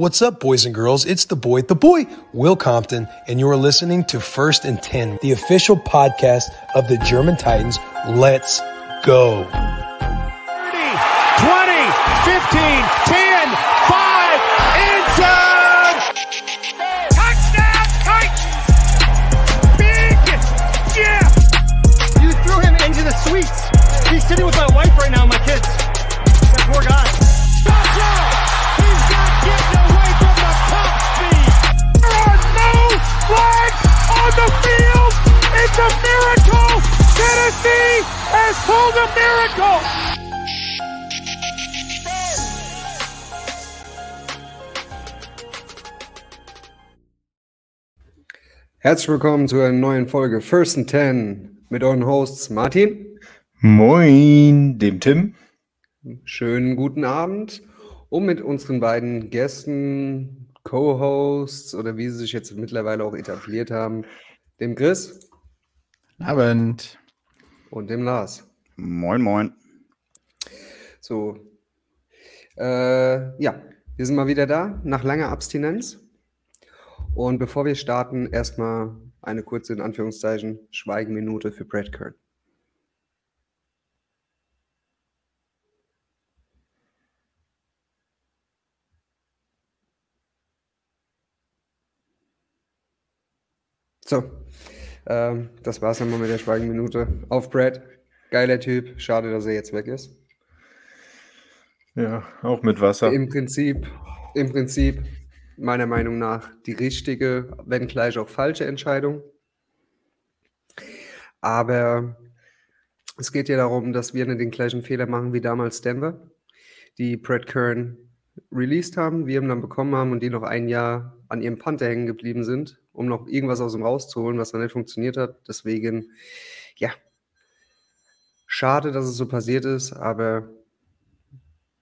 What's up, boys and girls? It's the boy, the boy, Will Compton, and you're listening to First and 10, the official podcast of the German Titans. Let's go. The field. It's a miracle. Tennessee has pulled a miracle. Herzlich willkommen zu einer neuen Folge First and Ten mit euren Hosts Martin. Moin, dem Tim. Schönen guten Abend. Und mit unseren beiden Gästen Co-Hosts oder wie sie sich jetzt mittlerweile auch etabliert haben, dem Chris. Abend. Und dem Lars. Moin, moin. So. Äh, ja, wir sind mal wieder da nach langer Abstinenz. Und bevor wir starten, erstmal eine kurze, in Anführungszeichen, Schweigenminute für Brad Kern. So, ähm, das war's dann mal mit der Schweigenminute. Auf Brad. Geiler Typ. Schade, dass er jetzt weg ist. Ja, auch mit Wasser. Im Prinzip, im Prinzip, meiner Meinung nach, die richtige, wenn gleich auch falsche Entscheidung. Aber es geht ja darum, dass wir nicht den gleichen Fehler machen wie damals Denver, die Brad Kern released haben, wir ihn dann bekommen haben und die noch ein Jahr an ihrem Panther hängen geblieben sind um noch irgendwas aus ihm rauszuholen, was dann nicht funktioniert hat. Deswegen, ja, schade, dass es so passiert ist, aber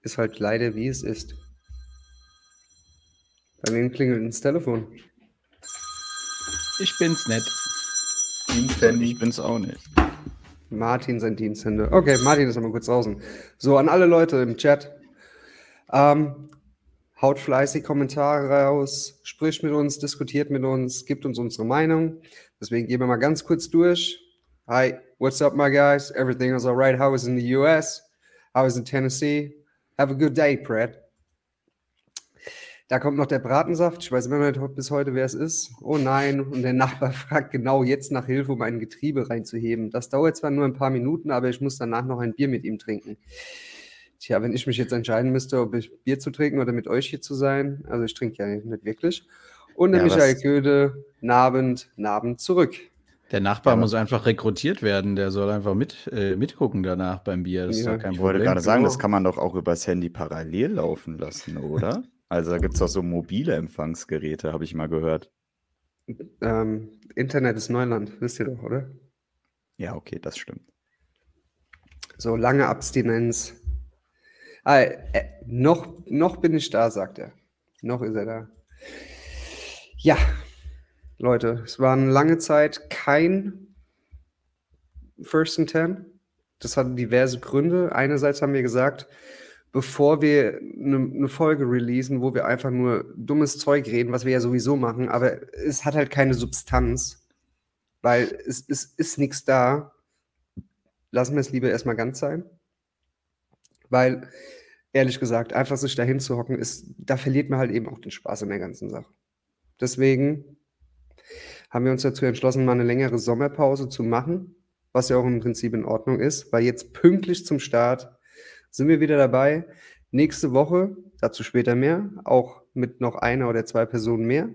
ist halt leider wie es ist. Bei wem klingelt ins Telefon? Ich bin's nicht. Diensthandy, ich bin's auch nicht. Martin sein Diensthände. Okay, Martin ist einmal kurz draußen. So, an alle Leute im Chat. Ähm, Haut fleißig Kommentare raus, spricht mit uns, diskutiert mit uns, gibt uns unsere Meinung. Deswegen gehen wir mal ganz kurz durch. Hi, what's up, my guys? Everything is alright. How is in the US? How is in Tennessee? Have a good day, Brad. Da kommt noch der Bratensaft. Ich weiß immer nicht bis heute, wer es ist. Oh nein. Und der Nachbar fragt genau jetzt nach Hilfe, um ein Getriebe reinzuheben. Das dauert zwar nur ein paar Minuten, aber ich muss danach noch ein Bier mit ihm trinken. Tja, wenn ich mich jetzt entscheiden müsste, ob ich Bier zu trinken oder mit euch hier zu sein, also ich trinke ja nicht wirklich. Und der ja, Michael was? Köde, Nabend, Nabend zurück. Der Nachbar ja. muss einfach rekrutiert werden, der soll einfach mit, äh, mitgucken danach beim Bier. Das ja. ist kein ich wollte gerade sagen, das kann man doch auch übers Handy parallel laufen lassen, oder? also da gibt es doch so mobile Empfangsgeräte, habe ich mal gehört. Ähm, Internet ist Neuland, wisst ihr doch, oder? Ja, okay, das stimmt. So lange Abstinenz, Ah, äh, noch, noch bin ich da, sagt er. Noch ist er da. Ja, Leute, es war eine lange Zeit kein First and Ten. Das hatte diverse Gründe. Einerseits haben wir gesagt, bevor wir eine, eine, Folge releasen, wo wir einfach nur dummes Zeug reden, was wir ja sowieso machen, aber es hat halt keine Substanz, weil es, es ist nichts da. Lassen wir es lieber erstmal ganz sein. Weil ehrlich gesagt, einfach sich dahin zu hocken, ist, da verliert man halt eben auch den Spaß in der ganzen Sache. Deswegen haben wir uns dazu entschlossen, mal eine längere Sommerpause zu machen, was ja auch im Prinzip in Ordnung ist, weil jetzt pünktlich zum Start sind wir wieder dabei. Nächste Woche, dazu später mehr, auch mit noch einer oder zwei Personen mehr.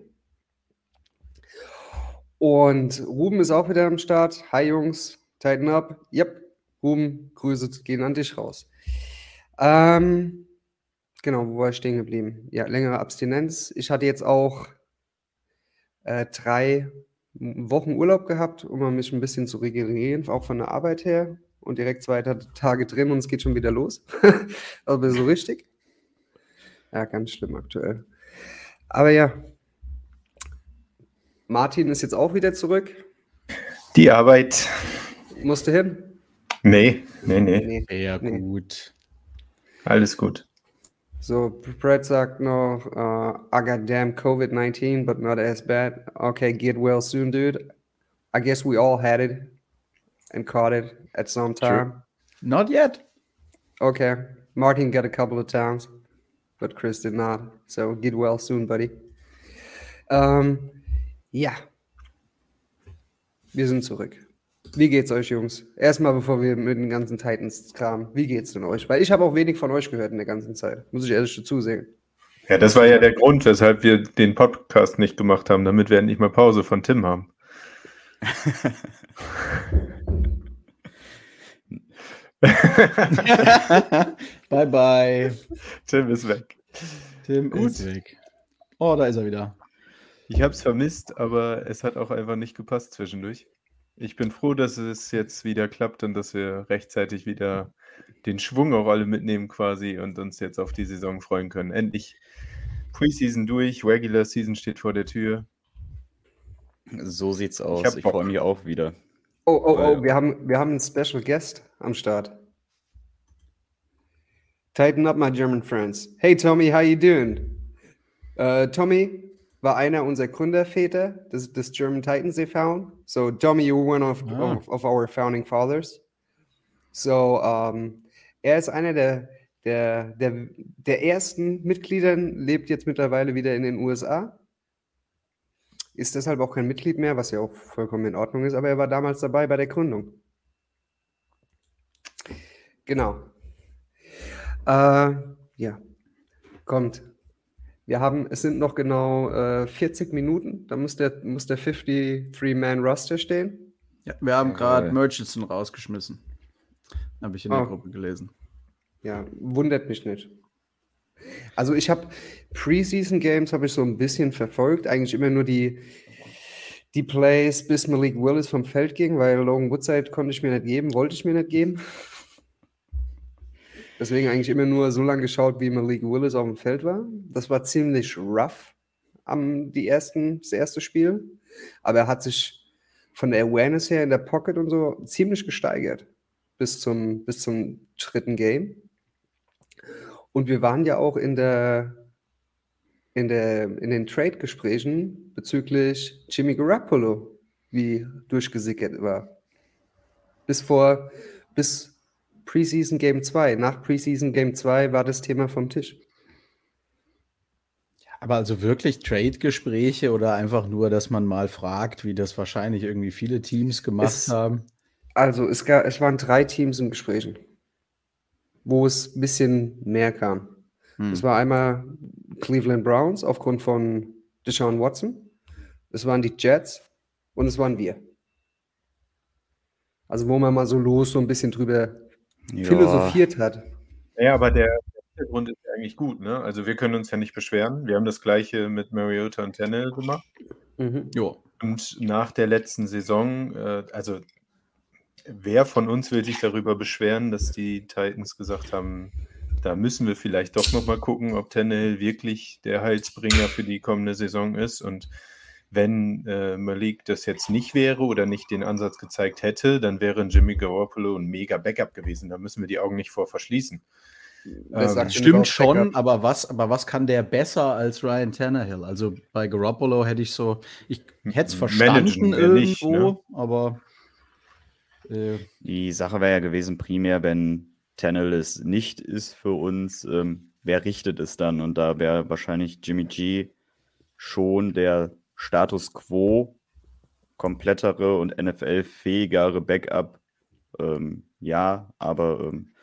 Und Ruben ist auch wieder am Start. Hi Jungs, tighten up. Yep, Ruben, Grüße gehen an dich raus. Ähm, genau, wo war ich stehen geblieben? Ja, längere Abstinenz. Ich hatte jetzt auch äh, drei Wochen Urlaub gehabt, um mich ein bisschen zu regenerieren, auch von der Arbeit her. Und direkt zwei Tage drin und es geht schon wieder los. Aber so richtig. Ja, ganz schlimm aktuell. Aber ja, Martin ist jetzt auch wieder zurück. Die Arbeit. Musste hin? Nee, nee, nee. nee. Ja, gut. Alles gut. So, Brett sagt noch, uh, I got damn COVID-19, but not as bad. Okay, get well soon, dude. I guess we all had it and caught it at some time. Not yet. Okay, Martin got a couple of times, but Chris did not. So get well soon, buddy. Ähm, ja, wir sind zurück. Wie geht's euch, Jungs? Erstmal, bevor wir mit den ganzen Titans kramen, wie geht's denn euch? Weil ich habe auch wenig von euch gehört in der ganzen Zeit. Muss ich ehrlich dazu sehen. Ja, das war ja der Grund, weshalb wir den Podcast nicht gemacht haben, damit wir endlich mal Pause von Tim haben. bye bye. Tim ist weg. Tim Gut. ist weg. Oh, da ist er wieder. Ich habe es vermisst, aber es hat auch einfach nicht gepasst zwischendurch. Ich bin froh, dass es jetzt wieder klappt und dass wir rechtzeitig wieder den Schwung auch alle mitnehmen quasi und uns jetzt auf die Saison freuen können. Endlich Preseason durch, Regular Season steht vor der Tür. So sieht's aus. Ich, ich freue mich auch wieder. Oh, oh, oh, wir haben, wir haben einen Special Guest am Start. Tighten up, my German friends. Hey Tommy, how you doing? Uh, Tommy war einer unserer Gründerväter des, des German Titans e.V. So Tommy, you one of, ah. of, of, our founding fathers. So um, er ist einer der, der, der, der ersten Mitglieder, lebt jetzt mittlerweile wieder in den USA ist deshalb auch kein Mitglied mehr, was ja auch vollkommen in Ordnung ist, aber er war damals dabei bei der Gründung. Genau. Äh, ja, kommt. Wir haben, es sind noch genau äh, 40 Minuten, da muss der, muss der 53-Man-Roster stehen. Ja, wir haben gerade Murchison rausgeschmissen. Habe ich in der oh. Gruppe gelesen. Ja, wundert mich nicht. Also ich habe Preseason Games habe ich so ein bisschen verfolgt, eigentlich immer nur die, die Plays, bis Malik Willis vom Feld ging, weil Logan Woodside konnte ich mir nicht geben, wollte ich mir nicht geben. Deswegen eigentlich immer nur so lange geschaut, wie Malik Willis auf dem Feld war. Das war ziemlich rough am die ersten, das erste Spiel. Aber er hat sich von der Awareness her in der Pocket und so ziemlich gesteigert bis zum, bis zum dritten Game. Und wir waren ja auch in der in, der, in den Trade-Gesprächen bezüglich Jimmy Garoppolo, wie durchgesickert war. Bis vor, bis Preseason Game 2. Nach Preseason Game 2 war das Thema vom Tisch. Aber also wirklich Trade-Gespräche oder einfach nur, dass man mal fragt, wie das wahrscheinlich irgendwie viele Teams gemacht es, haben? Also es, gab, es waren drei Teams in Gesprächen wo es ein bisschen mehr kam. Hm. Das war einmal Cleveland Browns aufgrund von Deshaun Watson. Es waren die Jets und es waren wir. Also wo man mal so los so ein bisschen drüber ja. philosophiert hat. Ja, aber der Hintergrund ist eigentlich gut, ne? Also wir können uns ja nicht beschweren. Wir haben das gleiche mit Mariota und Tennell gemacht. Mhm. Jo. Und nach der letzten Saison, äh, also wer von uns will sich darüber beschweren, dass die Titans gesagt haben, da müssen wir vielleicht doch nochmal gucken, ob Tannehill wirklich der Heilsbringer für die kommende Saison ist. Und wenn äh, Malik das jetzt nicht wäre oder nicht den Ansatz gezeigt hätte, dann wäre Jimmy Garoppolo ein mega Backup gewesen. Da müssen wir die Augen nicht vor verschließen. Ähm, stimmt schon, aber was, aber was kann der besser als Ryan Tannehill? Also bei Garoppolo hätte ich so, ich hätte es verstanden irgendwo, nicht, ne? aber äh, die Sache wäre ja gewesen, primär, wenn Tannehill es nicht ist für uns, ähm, wer richtet es dann? Und da wäre wahrscheinlich Jimmy G schon der Status quo komplettere und NFL-fähigere Backup. Ähm, ja, aber ähm,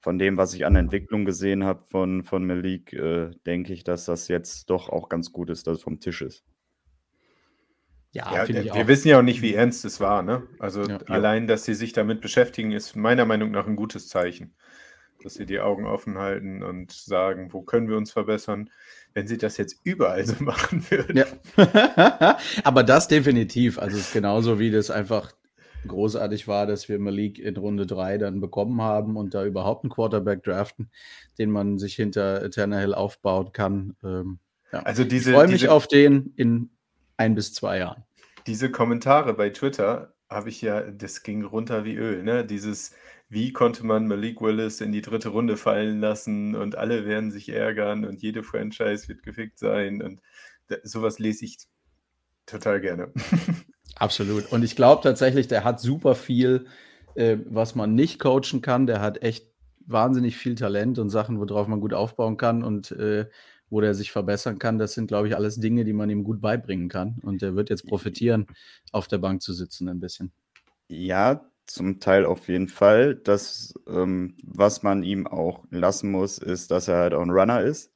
von dem, was ich an Entwicklung gesehen habe von, von Malik, äh, denke ich, dass das jetzt doch auch ganz gut ist, dass es vom Tisch ist. Ja, ja wir auch. wissen ja auch nicht, wie ernst es war. Ne? Also ja, allein, dass sie sich damit beschäftigen, ist meiner Meinung nach ein gutes Zeichen. Dass sie die Augen offen halten und sagen, wo können wir uns verbessern, wenn sie das jetzt überall so machen würden. Ja. Aber das definitiv. Also es ist genauso wie das einfach großartig war, dass wir Malik in Runde 3 dann bekommen haben und da überhaupt einen Quarterback draften, den man sich hinter Tannehill aufbauen kann. Ähm, ja. Also diese, ich freue mich diese... auf den in ein bis zwei Jahren. Diese Kommentare bei Twitter habe ich ja, das ging runter wie Öl, ne? Dieses, wie konnte man Malik Willis in die dritte Runde fallen lassen und alle werden sich ärgern und jede Franchise wird gefickt sein und sowas lese ich total gerne. Absolut. Und ich glaube tatsächlich, der hat super viel, äh, was man nicht coachen kann. Der hat echt wahnsinnig viel Talent und Sachen, worauf man gut aufbauen kann und äh, wo der sich verbessern kann. Das sind, glaube ich, alles Dinge, die man ihm gut beibringen kann. Und der wird jetzt profitieren, auf der Bank zu sitzen ein bisschen. Ja, zum Teil auf jeden Fall. Das, ähm, was man ihm auch lassen muss, ist, dass er halt auch ein Runner ist.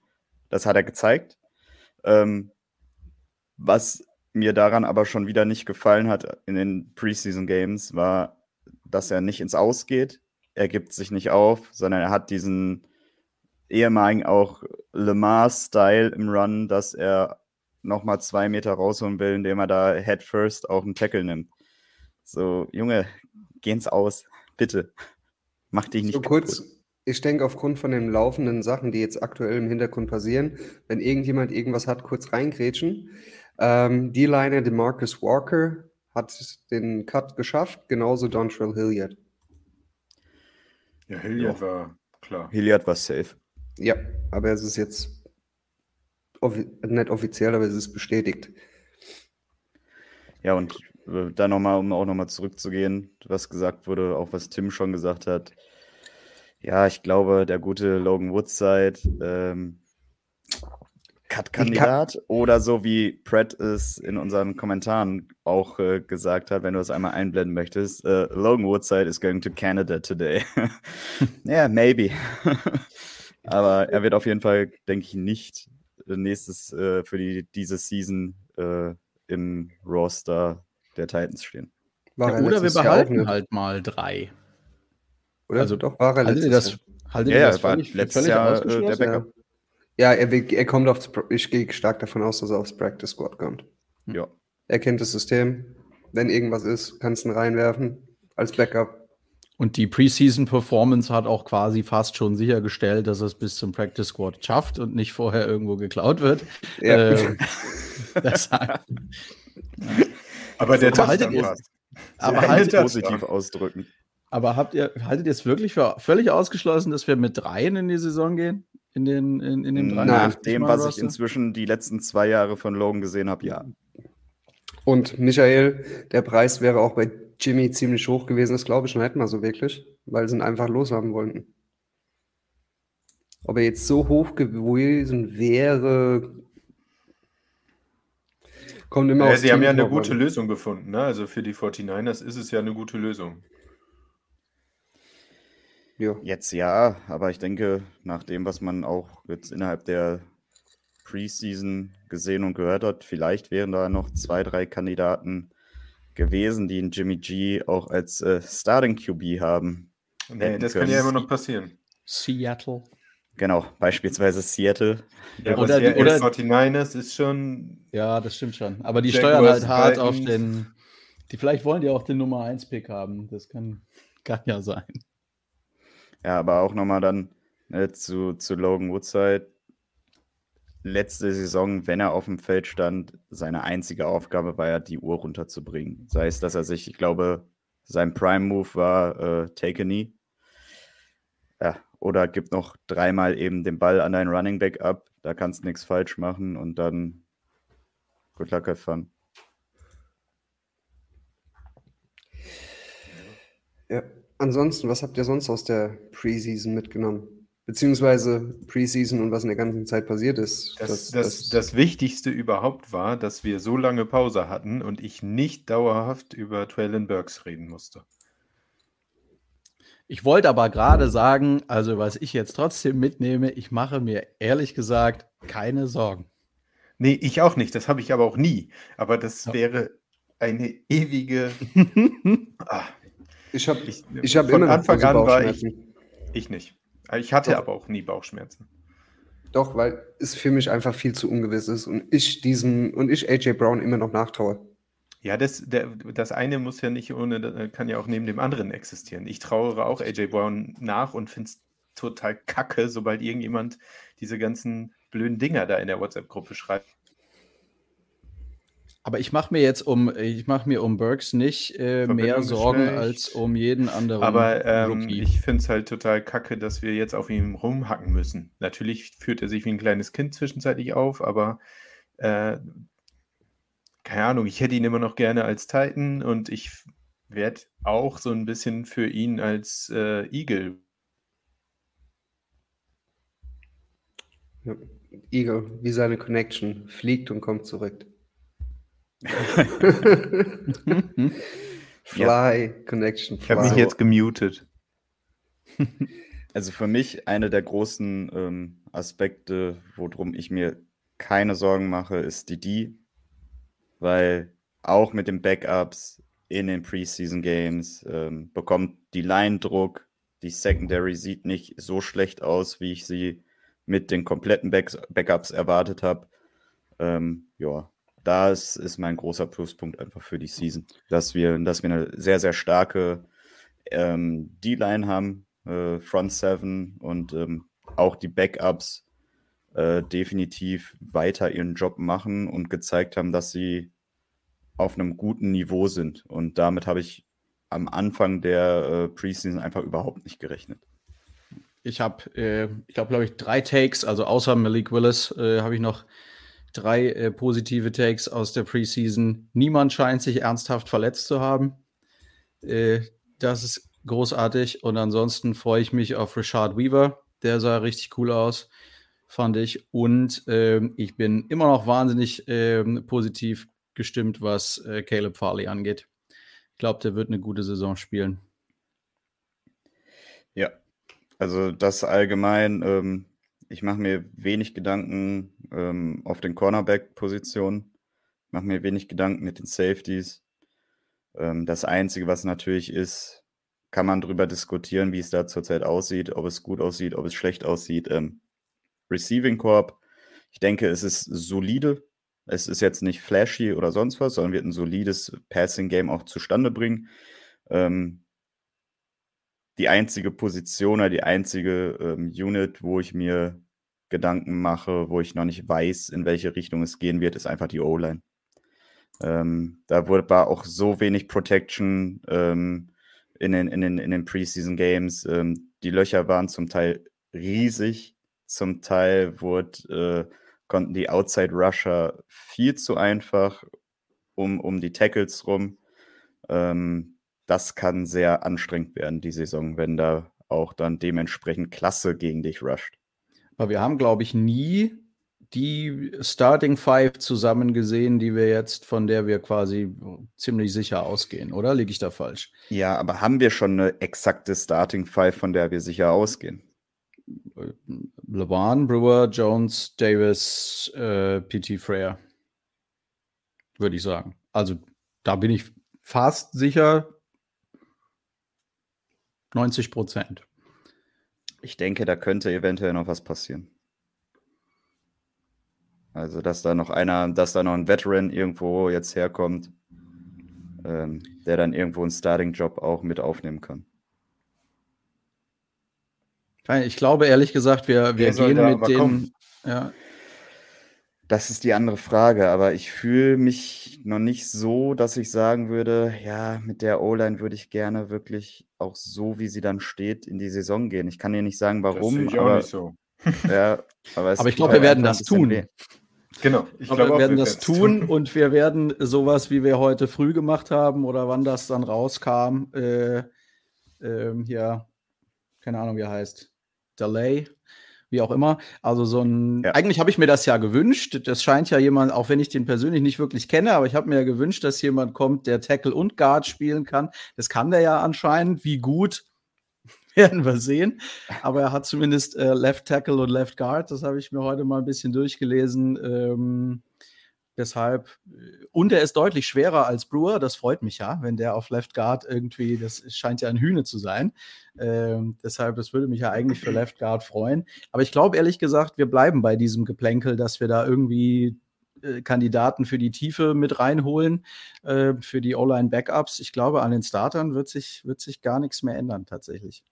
Das hat er gezeigt. Ähm, was mir daran aber schon wieder nicht gefallen hat in den Preseason Games, war, dass er nicht ins Aus geht. Er gibt sich nicht auf, sondern er hat diesen ehemaligen auch Lamar-Style im Run, dass er nochmal zwei Meter rausholen will, indem er da Head First auch einen Tackle nimmt. So, Junge, geh ins Aus, bitte. Mach dich nicht so kurz. Ich denke, aufgrund von den laufenden Sachen, die jetzt aktuell im Hintergrund passieren, wenn irgendjemand irgendwas hat, kurz reingrätschen. Ähm, die Line Marcus Walker hat den Cut geschafft, genauso Dontrell Hilliard. Ja, Hilliard ja. war klar. Hilliard war safe. Ja, aber es ist jetzt offi nicht offiziell, aber es ist bestätigt. Ja, und da nochmal, um auch nochmal zurückzugehen, was gesagt wurde, auch was Tim schon gesagt hat. Ja, ich glaube, der gute Logan Woodside, ähm, Cut-Kandidat oder so wie Pratt es in unseren Kommentaren auch äh, gesagt hat, wenn du es einmal einblenden möchtest, uh, Logan Woodside is going to Canada today. Ja, yeah, maybe. Aber er wird auf jeden Fall, denke ich, nicht nächstes äh, für die, diese Season äh, im Roster der Titans stehen. Ja, oder wir behalten halt mal drei. Oder? Also doch, war er haltet ihr das, haltet ja, das völlig, letztes Jahr äh, der Backup. Ja, er, er kommt aufs, ich gehe stark davon aus, dass er aufs Practice Squad kommt. Ja. Er kennt das System. Wenn irgendwas ist, kannst du ihn reinwerfen als Backup. Und die Preseason-Performance hat auch quasi fast schon sichergestellt, dass er es bis zum Practice Squad schafft und nicht vorher irgendwo geklaut wird. Ja. Ähm, deshalb. Aber der so, haltet ihr, aber haltet positiv ausdrücken. Aber habt ihr, haltet ihr es wirklich für völlig ausgeschlossen, dass wir mit dreien in die Saison gehen? In den, in, in den drei Nach dem, was ich inzwischen die letzten zwei Jahre von Logan gesehen habe, ja. Und Michael, der Preis wäre auch bei Jimmy ziemlich hoch gewesen, das glaube ich noch nicht mal so wirklich, weil sie ihn einfach loshaben wollten. Ob er jetzt so hoch gewesen wäre, kommt immer ja, Sie haben ja eine gute Lösung gefunden. Ne? Also für die 49ers ist es ja eine gute Lösung. Ja. Jetzt ja, aber ich denke, nach dem, was man auch jetzt innerhalb der Preseason gesehen und gehört hat, vielleicht wären da noch zwei, drei Kandidaten gewesen, die einen Jimmy G auch als äh, Starting QB haben. Nee, das können. kann ja immer noch passieren. Seattle. Genau, beispielsweise Seattle. Ja, oder die oder, 49ers ist schon. Ja, das stimmt schon. Aber die Jack steuern halt hart auf den. Die vielleicht wollen die auch den Nummer 1 Pick haben. Das kann, kann ja sein. Ja, aber auch nochmal dann ne, zu, zu Logan Woodside letzte Saison, wenn er auf dem Feld stand, seine einzige Aufgabe war ja, die Uhr runterzubringen. Sei es, dass er sich, ich glaube, sein Prime-Move war äh, Take a Knee. Oder gibt noch dreimal eben den Ball an deinen Running Back ab. Da kannst du nichts falsch machen und dann good luck, have fun. Ja, ansonsten, was habt ihr sonst aus der Preseason mitgenommen? beziehungsweise Preseason und was in der ganzen Zeit passiert ist. Das, das, das, das, Wichtigste überhaupt war, dass wir so lange Pause hatten und ich nicht dauerhaft über Traylon Burks reden musste. Ich wollte aber gerade sagen, also was ich jetzt trotzdem mitnehme, ich mache mir ehrlich gesagt keine Sorgen. Nee, ich auch nicht. Das habe ich aber auch nie. Aber das ja. wäre eine ewige. ah. Ich habe ich, ich hab von Anfang an war ich, ich nicht. Ich hatte Doch. aber auch nie Bauchschmerzen. Doch, weil es für mich einfach viel zu ungewiss ist und ich diesem und ich AJ Brown immer noch nachtraue. Ja, das, der, das eine muss ja nicht ohne, kann ja auch neben dem anderen existieren. Ich trauere auch AJ Brown nach und finde es total kacke, sobald irgendjemand diese ganzen blöden Dinger da in der WhatsApp-Gruppe schreibt. Aber ich mache mir jetzt um, ich mache mir um Burks nicht äh, mehr Sorgen als um jeden anderen. Aber ähm, ich finde es halt total kacke, dass wir jetzt auf ihm rumhacken müssen. Natürlich führt er sich wie ein kleines Kind zwischenzeitlich auf, aber äh, keine Ahnung, ich hätte ihn immer noch gerne als Titan und ich werde auch so ein bisschen für ihn als äh, Eagle. Ja, Eagle, wie seine Connection, fliegt und kommt zurück. Fly ja. Connection. Fly. Ich habe mich jetzt gemutet. Also für mich einer der großen ähm, Aspekte, worum ich mir keine Sorgen mache, ist die D, weil auch mit den Backups in den Preseason Games ähm, bekommt die Line Druck. Die Secondary sieht nicht so schlecht aus, wie ich sie mit den kompletten Back Backups erwartet habe. Ähm, ja, das ist mein großer Pluspunkt einfach für die Season, dass wir, dass wir eine sehr, sehr starke ähm, D-Line haben, äh, Front Seven und ähm, auch die Backups äh, definitiv weiter ihren Job machen und gezeigt haben, dass sie auf einem guten Niveau sind. Und damit habe ich am Anfang der äh, Preseason einfach überhaupt nicht gerechnet. Ich habe, äh, ich glaube, glaube ich, drei Takes, also außer Malik Willis äh, habe ich noch drei äh, positive Takes aus der Preseason. Niemand scheint sich ernsthaft verletzt zu haben. Äh, das ist großartig. Und ansonsten freue ich mich auf Richard Weaver. Der sah richtig cool aus, fand ich. Und äh, ich bin immer noch wahnsinnig ähm, positiv gestimmt, was äh, Caleb Farley angeht. Ich glaube, der wird eine gute Saison spielen. Ja, also das allgemein. Ähm ich mache mir wenig Gedanken ähm, auf den Cornerback-Positionen, mache mir wenig Gedanken mit den Safeties. Ähm, das Einzige, was natürlich ist, kann man darüber diskutieren, wie es da zurzeit aussieht, ob es gut aussieht, ob es schlecht aussieht. Ähm, Receiving Corp, ich denke, es ist solide. Es ist jetzt nicht flashy oder sonst was, sondern wird ein solides Passing Game auch zustande bringen. Ähm, die einzige Position oder die einzige ähm, Unit, wo ich mir Gedanken mache, wo ich noch nicht weiß, in welche Richtung es gehen wird, ist einfach die O-Line. Ähm, da wurde, war auch so wenig Protection ähm, in, den, in, den, in den Preseason Games. Ähm, die Löcher waren zum Teil riesig, zum Teil wurde, äh, konnten die Outside Rusher viel zu einfach um, um die Tackles rum. Ähm, das kann sehr anstrengend werden, die Saison, wenn da auch dann dementsprechend Klasse gegen dich rusht. Aber wir haben, glaube ich, nie die Starting Five zusammen gesehen, die wir jetzt, von der wir quasi ziemlich sicher ausgehen, oder? Liege ich da falsch? Ja, aber haben wir schon eine exakte Starting Five, von der wir sicher ausgehen? LeBron, Brewer, Jones, Davis, äh, PT Freya. Würde ich sagen. Also da bin ich fast sicher, 90 Prozent. Ich denke, da könnte eventuell noch was passieren. Also, dass da noch einer, dass da noch ein Veteran irgendwo jetzt herkommt, ähm, der dann irgendwo einen Starting-Job auch mit aufnehmen kann. Ich glaube ehrlich gesagt, wir, wir gehen mit den. Ja, das ist die andere Frage, aber ich fühle mich noch nicht so, dass ich sagen würde, ja, mit der O-Line würde ich gerne wirklich auch so, wie sie dann steht, in die Saison gehen. Ich kann dir nicht sagen, warum. Das ich aber, auch nicht so. Ja, aber, aber ich glaube, wir werden das tun. Weh. Genau. Ich glaube, wir werden das tun, tun und wir werden sowas, wie wir heute früh gemacht haben oder wann das dann rauskam, äh, äh, hier, keine Ahnung, wie er heißt, Delay, wie auch immer. Also so ein, ja. eigentlich habe ich mir das ja gewünscht. Das scheint ja jemand, auch wenn ich den persönlich nicht wirklich kenne, aber ich habe mir ja gewünscht, dass jemand kommt, der Tackle und Guard spielen kann. Das kann der ja anscheinend. Wie gut werden wir sehen. Aber er hat zumindest äh, Left Tackle und Left Guard. Das habe ich mir heute mal ein bisschen durchgelesen. Ähm, Deshalb, äh, und er ist deutlich schwerer als Brewer, das freut mich ja, wenn der auf Left Guard irgendwie, das scheint ja ein Hühne zu sein. Ähm, deshalb, das würde mich ja eigentlich für Left Guard freuen. Aber ich glaube ehrlich gesagt, wir bleiben bei diesem Geplänkel, dass wir da irgendwie äh, Kandidaten für die Tiefe mit reinholen, äh, für die O-Line-Backups. Ich glaube, an den Startern wird sich, wird sich gar nichts mehr ändern, tatsächlich.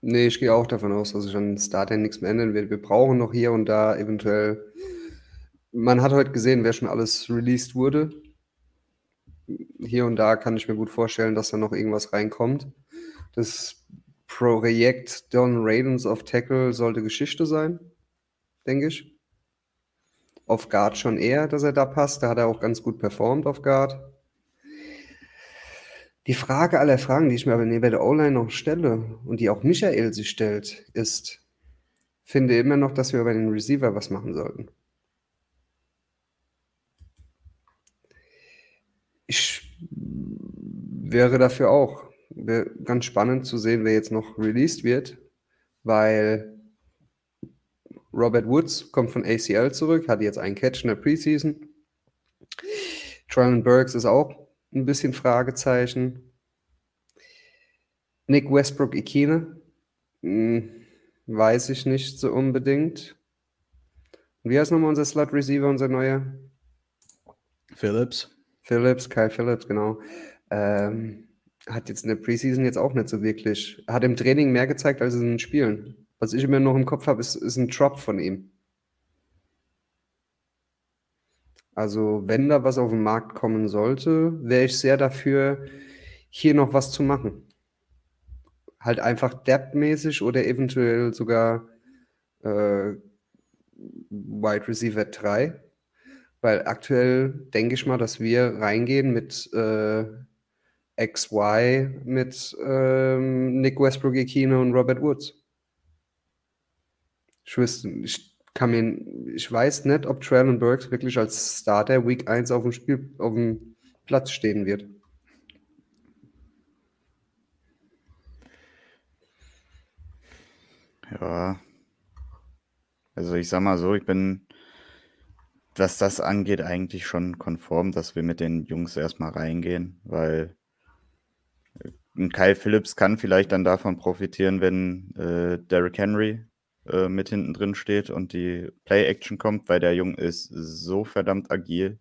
Nee, ich gehe auch davon aus, dass sich an Starter nichts mehr ändern wird. Wir brauchen noch hier und da eventuell man hat heute gesehen, wer schon alles released wurde. Hier und da kann ich mir gut vorstellen, dass da noch irgendwas reinkommt. Das Projekt Don Ravens of Tackle sollte Geschichte sein, denke ich. Auf Guard schon eher, dass er da passt. Da hat er auch ganz gut performt auf Guard. Die Frage aller Fragen, die ich mir aber neben der O-Line noch stelle und die auch Michael sich stellt, ist, finde immer noch, dass wir bei den Receiver was machen sollten. Ich wäre dafür auch. Wäre ganz spannend zu sehen, wer jetzt noch released wird, weil Robert Woods kommt von ACL zurück, hat jetzt einen Catch in der Preseason. Traylon Burks ist auch ein bisschen Fragezeichen. Nick Westbrook Ikine, hm, weiß ich nicht so unbedingt. wie heißt nochmal unser Slot Receiver, unser neuer? Phillips. Phillips, Kyle Phillips, genau. Ähm, hat jetzt in der Preseason jetzt auch nicht so wirklich, hat im Training mehr gezeigt als in den Spielen. Was ich immer noch im Kopf habe, ist, ist ein Drop von ihm. Also, wenn da was auf den Markt kommen sollte, wäre ich sehr dafür, hier noch was zu machen. Halt einfach depth-mäßig oder eventuell sogar äh, Wide Receiver 3. Weil aktuell denke ich mal, dass wir reingehen mit äh, XY, mit ähm, Nick Westbrook, Aquino und Robert Woods. Ich, wüsste, ich, kann mir, ich weiß nicht, ob Traylon Burks wirklich als Starter Week 1 auf dem, Spiel, auf dem Platz stehen wird. Ja. Also ich sag mal so, ich bin, was das angeht, eigentlich schon konform, dass wir mit den Jungs erstmal reingehen, weil ein Kyle Phillips kann vielleicht dann davon profitieren, wenn äh, Derrick Henry äh, mit hinten drin steht und die Play-Action kommt, weil der Junge ist so verdammt agil.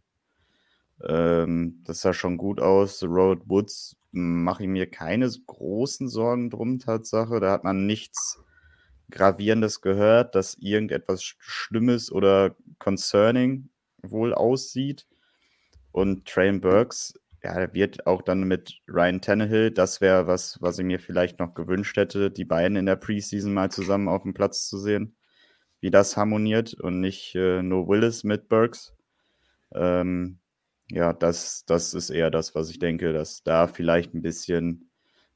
Ähm, das sah schon gut aus. Road Woods mache ich mir keine großen Sorgen drum, Tatsache. Da hat man nichts Gravierendes gehört, dass irgendetwas Schlimmes oder concerning wohl aussieht. Und Train Burks ja, wird auch dann mit Ryan Tannehill, das wäre was, was ich mir vielleicht noch gewünscht hätte, die beiden in der Preseason mal zusammen auf dem Platz zu sehen, wie das harmoniert und nicht äh, nur Willis mit Burks. Ähm, ja, das, das ist eher das, was ich denke, dass da vielleicht ein bisschen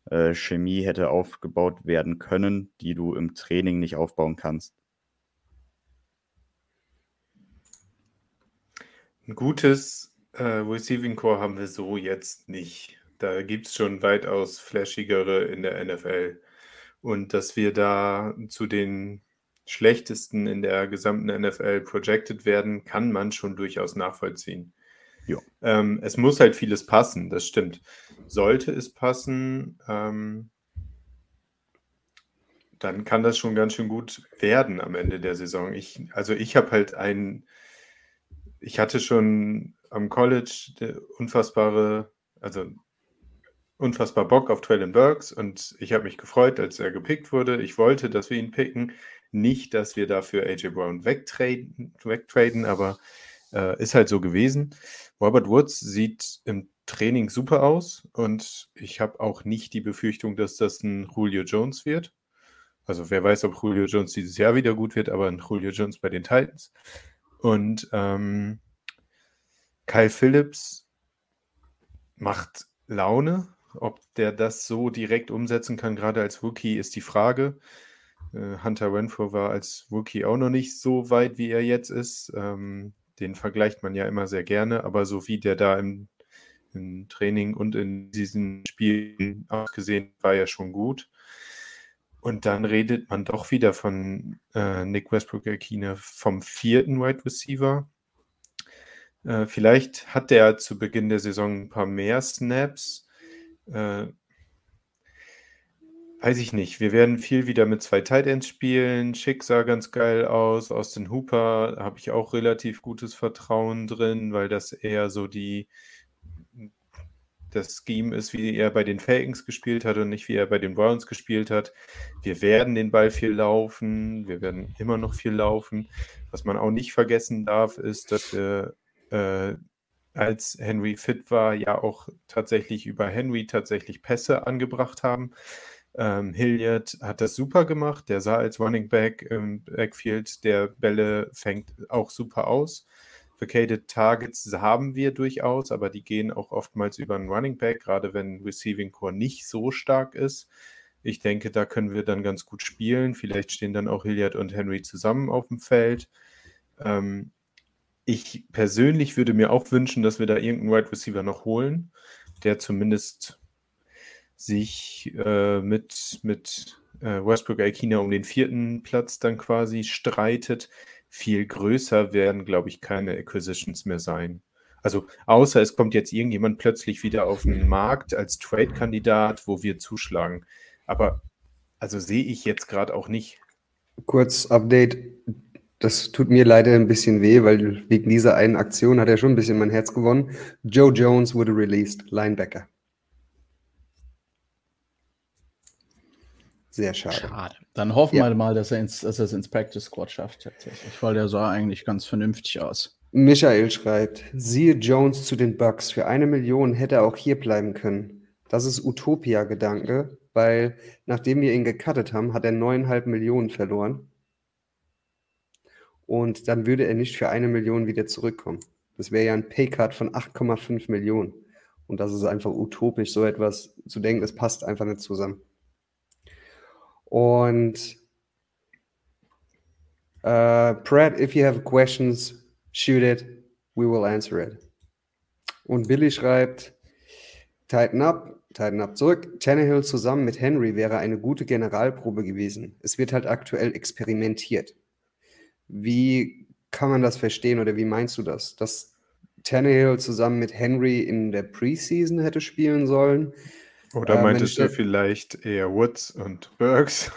äh, Chemie hätte aufgebaut werden können, die du im Training nicht aufbauen kannst. Ein gutes äh, Receiving Core haben wir so jetzt nicht. Da gibt es schon weitaus flashigere in der NFL. Und dass wir da zu den schlechtesten in der gesamten NFL projected werden, kann man schon durchaus nachvollziehen. Ähm, es muss halt vieles passen, das stimmt. Sollte es passen, ähm, dann kann das schon ganz schön gut werden am Ende der Saison. Ich, also ich habe halt ein, ich hatte schon am College unfassbare, also unfassbar Bock auf Traylon Burks und ich habe mich gefreut, als er gepickt wurde. Ich wollte, dass wir ihn picken. Nicht, dass wir dafür AJ Brown wegtraden, wegtraden aber äh, ist halt so gewesen. Robert Woods sieht im Training super aus und ich habe auch nicht die Befürchtung, dass das ein Julio Jones wird. Also wer weiß, ob Julio Jones dieses Jahr wieder gut wird, aber ein Julio Jones bei den Titans. Und ähm, Kyle Phillips macht Laune. Ob der das so direkt umsetzen kann, gerade als Rookie, ist die Frage. Äh, Hunter Renfro war als Rookie auch noch nicht so weit, wie er jetzt ist. Ähm, den vergleicht man ja immer sehr gerne, aber so wie der da im, im Training und in diesen Spielen ausgesehen, war er schon gut. Und dann redet man doch wieder von äh, Nick Westbrook-Akine vom vierten Wide Receiver. Äh, vielleicht hat der zu Beginn der Saison ein paar mehr Snaps. Äh, weiß ich nicht. Wir werden viel wieder mit zwei Tight Ends spielen. Schick sah ganz geil aus. Austin Hooper habe ich auch relativ gutes Vertrauen drin, weil das eher so die das Scheme ist, wie er bei den Falcons gespielt hat und nicht wie er bei den Browns gespielt hat. Wir werden den Ball viel laufen, wir werden immer noch viel laufen. Was man auch nicht vergessen darf, ist, dass wir, äh, als Henry fit war, ja auch tatsächlich über Henry tatsächlich Pässe angebracht haben. Ähm, Hilliard hat das super gemacht. Der sah als Running Back im Backfield der Bälle fängt auch super aus. Vacated Targets haben wir durchaus, aber die gehen auch oftmals über einen Running Back, gerade wenn Receiving Core nicht so stark ist. Ich denke, da können wir dann ganz gut spielen. Vielleicht stehen dann auch Hilliard und Henry zusammen auf dem Feld. Ähm, ich persönlich würde mir auch wünschen, dass wir da irgendeinen Wide Receiver noch holen, der zumindest sich äh, mit, mit äh, Westbrook Aikina um den vierten Platz dann quasi streitet. Viel größer werden, glaube ich, keine Acquisitions mehr sein. Also außer es kommt jetzt irgendjemand plötzlich wieder auf den Markt als Trade-Kandidat, wo wir zuschlagen. Aber also sehe ich jetzt gerade auch nicht. Kurz Update. Das tut mir leider ein bisschen weh, weil wegen dieser einen Aktion hat er schon ein bisschen mein Herz gewonnen. Joe Jones wurde released, Linebacker. Sehr schade. Schade. Dann hoffen ja. wir mal, dass er, ins, dass er es ins Practice Squad schafft tatsächlich, weil der sah eigentlich ganz vernünftig aus. Michael schreibt, siehe Jones zu den Bucks. Für eine Million hätte er auch hier bleiben können. Das ist Utopia-Gedanke, weil nachdem wir ihn gecuttet haben, hat er neuneinhalb Millionen verloren. Und dann würde er nicht für eine Million wieder zurückkommen. Das wäre ja ein Paycut von 8,5 Millionen. Und das ist einfach utopisch, so etwas zu denken. Das passt einfach nicht zusammen. Und uh, Brad, if you have questions, shoot it. We will answer it. Und Billy schreibt, Tighten up, tighten up zurück. Tannehill zusammen mit Henry wäre eine gute Generalprobe gewesen. Es wird halt aktuell experimentiert. Wie kann man das verstehen oder wie meinst du das? Dass Tannehill zusammen mit Henry in der Preseason hätte spielen sollen? Oder äh, meintest du vielleicht eher Woods und Burks?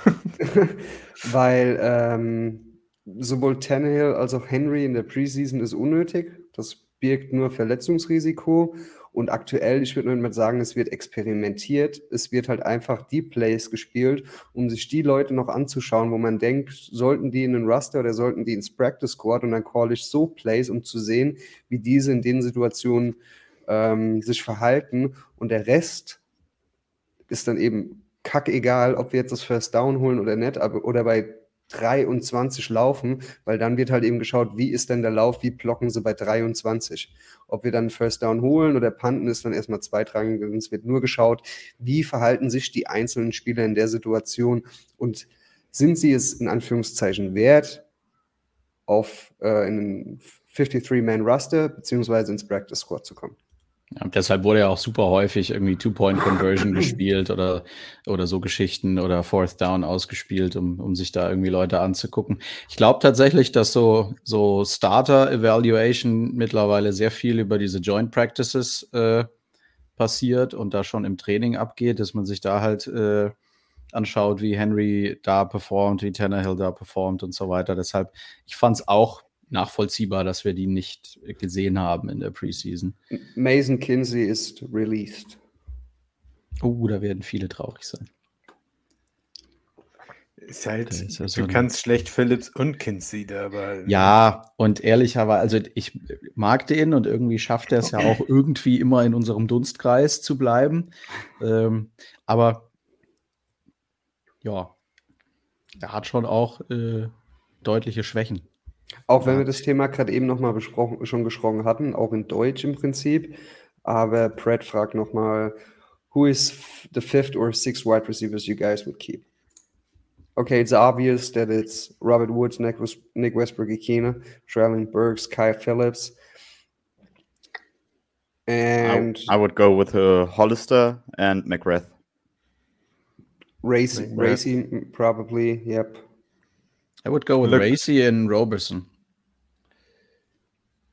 Weil ähm, sowohl Tannehill als auch Henry in der Preseason ist unnötig. Das birgt nur Verletzungsrisiko. Und aktuell, ich würde nur mal sagen, es wird experimentiert. Es wird halt einfach die Plays gespielt, um sich die Leute noch anzuschauen, wo man denkt, sollten die in den Raster oder sollten die ins Practice Squad und dann call ich so Plays, um zu sehen, wie diese in den Situationen ähm, sich verhalten. Und der Rest ist dann eben kackegal, ob wir jetzt das First Down holen oder nicht, aber, oder bei 23 laufen, weil dann wird halt eben geschaut, wie ist denn der Lauf, wie blocken sie bei 23. Ob wir dann First Down holen oder panten, ist dann erstmal zweitrangig. Es wird nur geschaut, wie verhalten sich die einzelnen Spieler in der Situation und sind sie es in Anführungszeichen wert, auf äh, einen 53-Man-Raster beziehungsweise ins Practice Squad zu kommen. Ja, deshalb wurde ja auch super häufig irgendwie Two-Point-Conversion gespielt oder, oder so Geschichten oder Fourth Down ausgespielt, um, um sich da irgendwie Leute anzugucken. Ich glaube tatsächlich, dass so, so Starter-Evaluation mittlerweile sehr viel über diese Joint Practices äh, passiert und da schon im Training abgeht, dass man sich da halt äh, anschaut, wie Henry da performt, wie Tannehill da performt und so weiter. Deshalb, ich fand es auch nachvollziehbar, dass wir die nicht gesehen haben in der Preseason. Mason Kinsey ist released. Oh, da werden viele traurig sein. Ist halt, ist ja so du kannst schlecht Phillips und Kinsey dabei. Ja, und ehrlicherweise, also ich mag den und irgendwie schafft er es ja auch irgendwie immer in unserem Dunstkreis zu bleiben. Ähm, aber ja, er hat schon auch äh, deutliche Schwächen. Auch wenn wir das Thema gerade eben nochmal besprochen, schon gesprochen hatten, auch in Deutsch im Prinzip. Aber Brad fragt nochmal, who is the fifth or sixth wide receivers you guys would keep? Okay, it's obvious that it's Robert Woods, Nick, Nick Westbrook, Ikena, Traylon Burks, Kai Phillips. And I, I would go with uh, Hollister and McGrath. Racy, Racy, probably, yep. I would go with Look. Racy and Roberson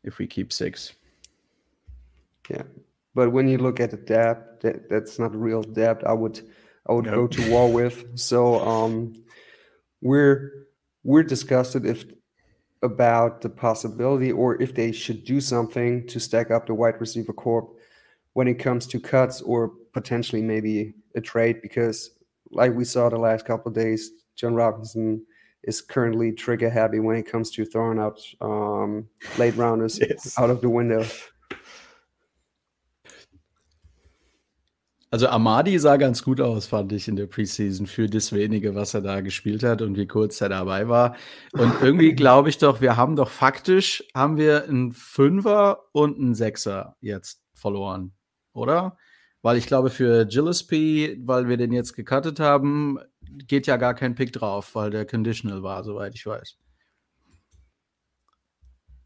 if we keep six. Yeah, but when you look at the depth, that, that's not real depth. I would I would nope. go to war with. So um, we're we're disgusted if about the possibility or if they should do something to stack up the wide receiver corp when it comes to cuts or potentially maybe a trade because like we saw the last couple of days, John Robinson is currently trigger happy when it comes to throwing out um, late rounders yes. out of the window. Also Amadi sah ganz gut aus, fand ich in der Preseason für das wenige, was er da gespielt hat und wie kurz er dabei war. Und irgendwie glaube ich doch, wir haben doch faktisch haben wir einen Fünfer und einen Sechser jetzt verloren, oder? Weil ich glaube, für Gillespie, weil wir den jetzt gecuttet haben, geht ja gar kein Pick drauf, weil der conditional war, soweit ich weiß.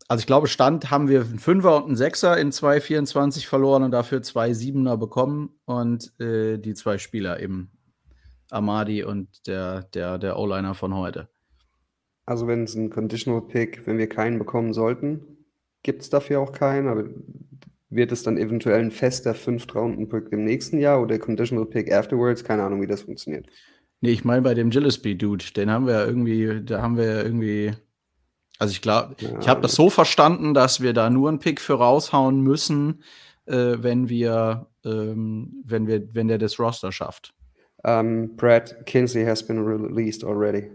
Also ich glaube, Stand haben wir einen Fünfer und einen Sechser in 2,24 verloren und dafür zwei Siebener bekommen und äh, die zwei Spieler eben. Amadi und der, der, der O-Liner von heute. Also wenn es ein Conditional Pick, wenn wir keinen bekommen sollten, gibt es dafür auch keinen, aber wird es dann eventuell ein fester Fünf-Runden-Pick im nächsten Jahr oder Conditional Pick afterwards? Keine Ahnung, wie das funktioniert. Nee, ich meine bei dem Gillespie-Dude, den haben wir ja irgendwie, da haben wir ja irgendwie, also ich glaube, ja. ich habe das so verstanden, dass wir da nur einen Pick für raushauen müssen, äh, wenn wir, ähm, wenn wir, wenn der das Roster schafft. Um, Brad Kinsey has been released already.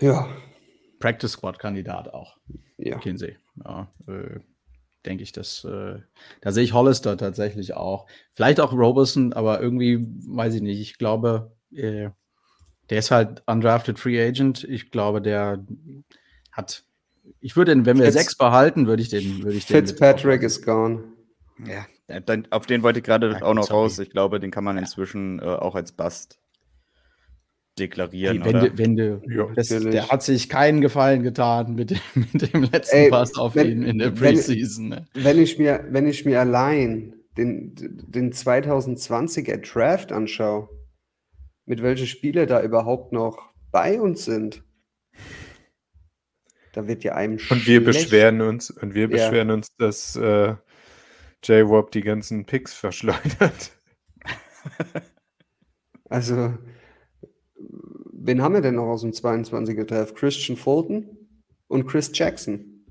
Ja. Practice Squad Kandidat auch. Ja. Kinsey. Ja, äh, denke ich, dass äh, da sehe ich Hollister tatsächlich auch. Vielleicht auch Roberson, aber irgendwie weiß ich nicht. Ich glaube, äh, der ist halt undrafted Free Agent. Ich glaube, der hat. Ich würde den, wenn wir Fitz, sechs behalten, würde ich den, würde ich den. Fitzpatrick is gone. Ja, dann, auf den wollte ich gerade ja, auch noch sorry. raus. Ich glaube, den kann man inzwischen äh, auch als Bust deklarieren. Hey, wenn? Du, wenn du, ja, das, der hat sich keinen Gefallen getan mit dem, mit dem letzten Ey, Pass auf wenn, ihn in der Preseason. Wenn, ne? wenn, ich mir, wenn ich mir allein den, den 2020er Draft anschaue, mit welchen Spieler da überhaupt noch bei uns sind, da wird ja einem Und wir beschweren uns, und wir beschweren ja. uns, dass äh, J-Wop die ganzen Picks verschleudert. also, wen haben wir denn noch aus dem 22er Draft? Christian Fulton und Chris Jackson.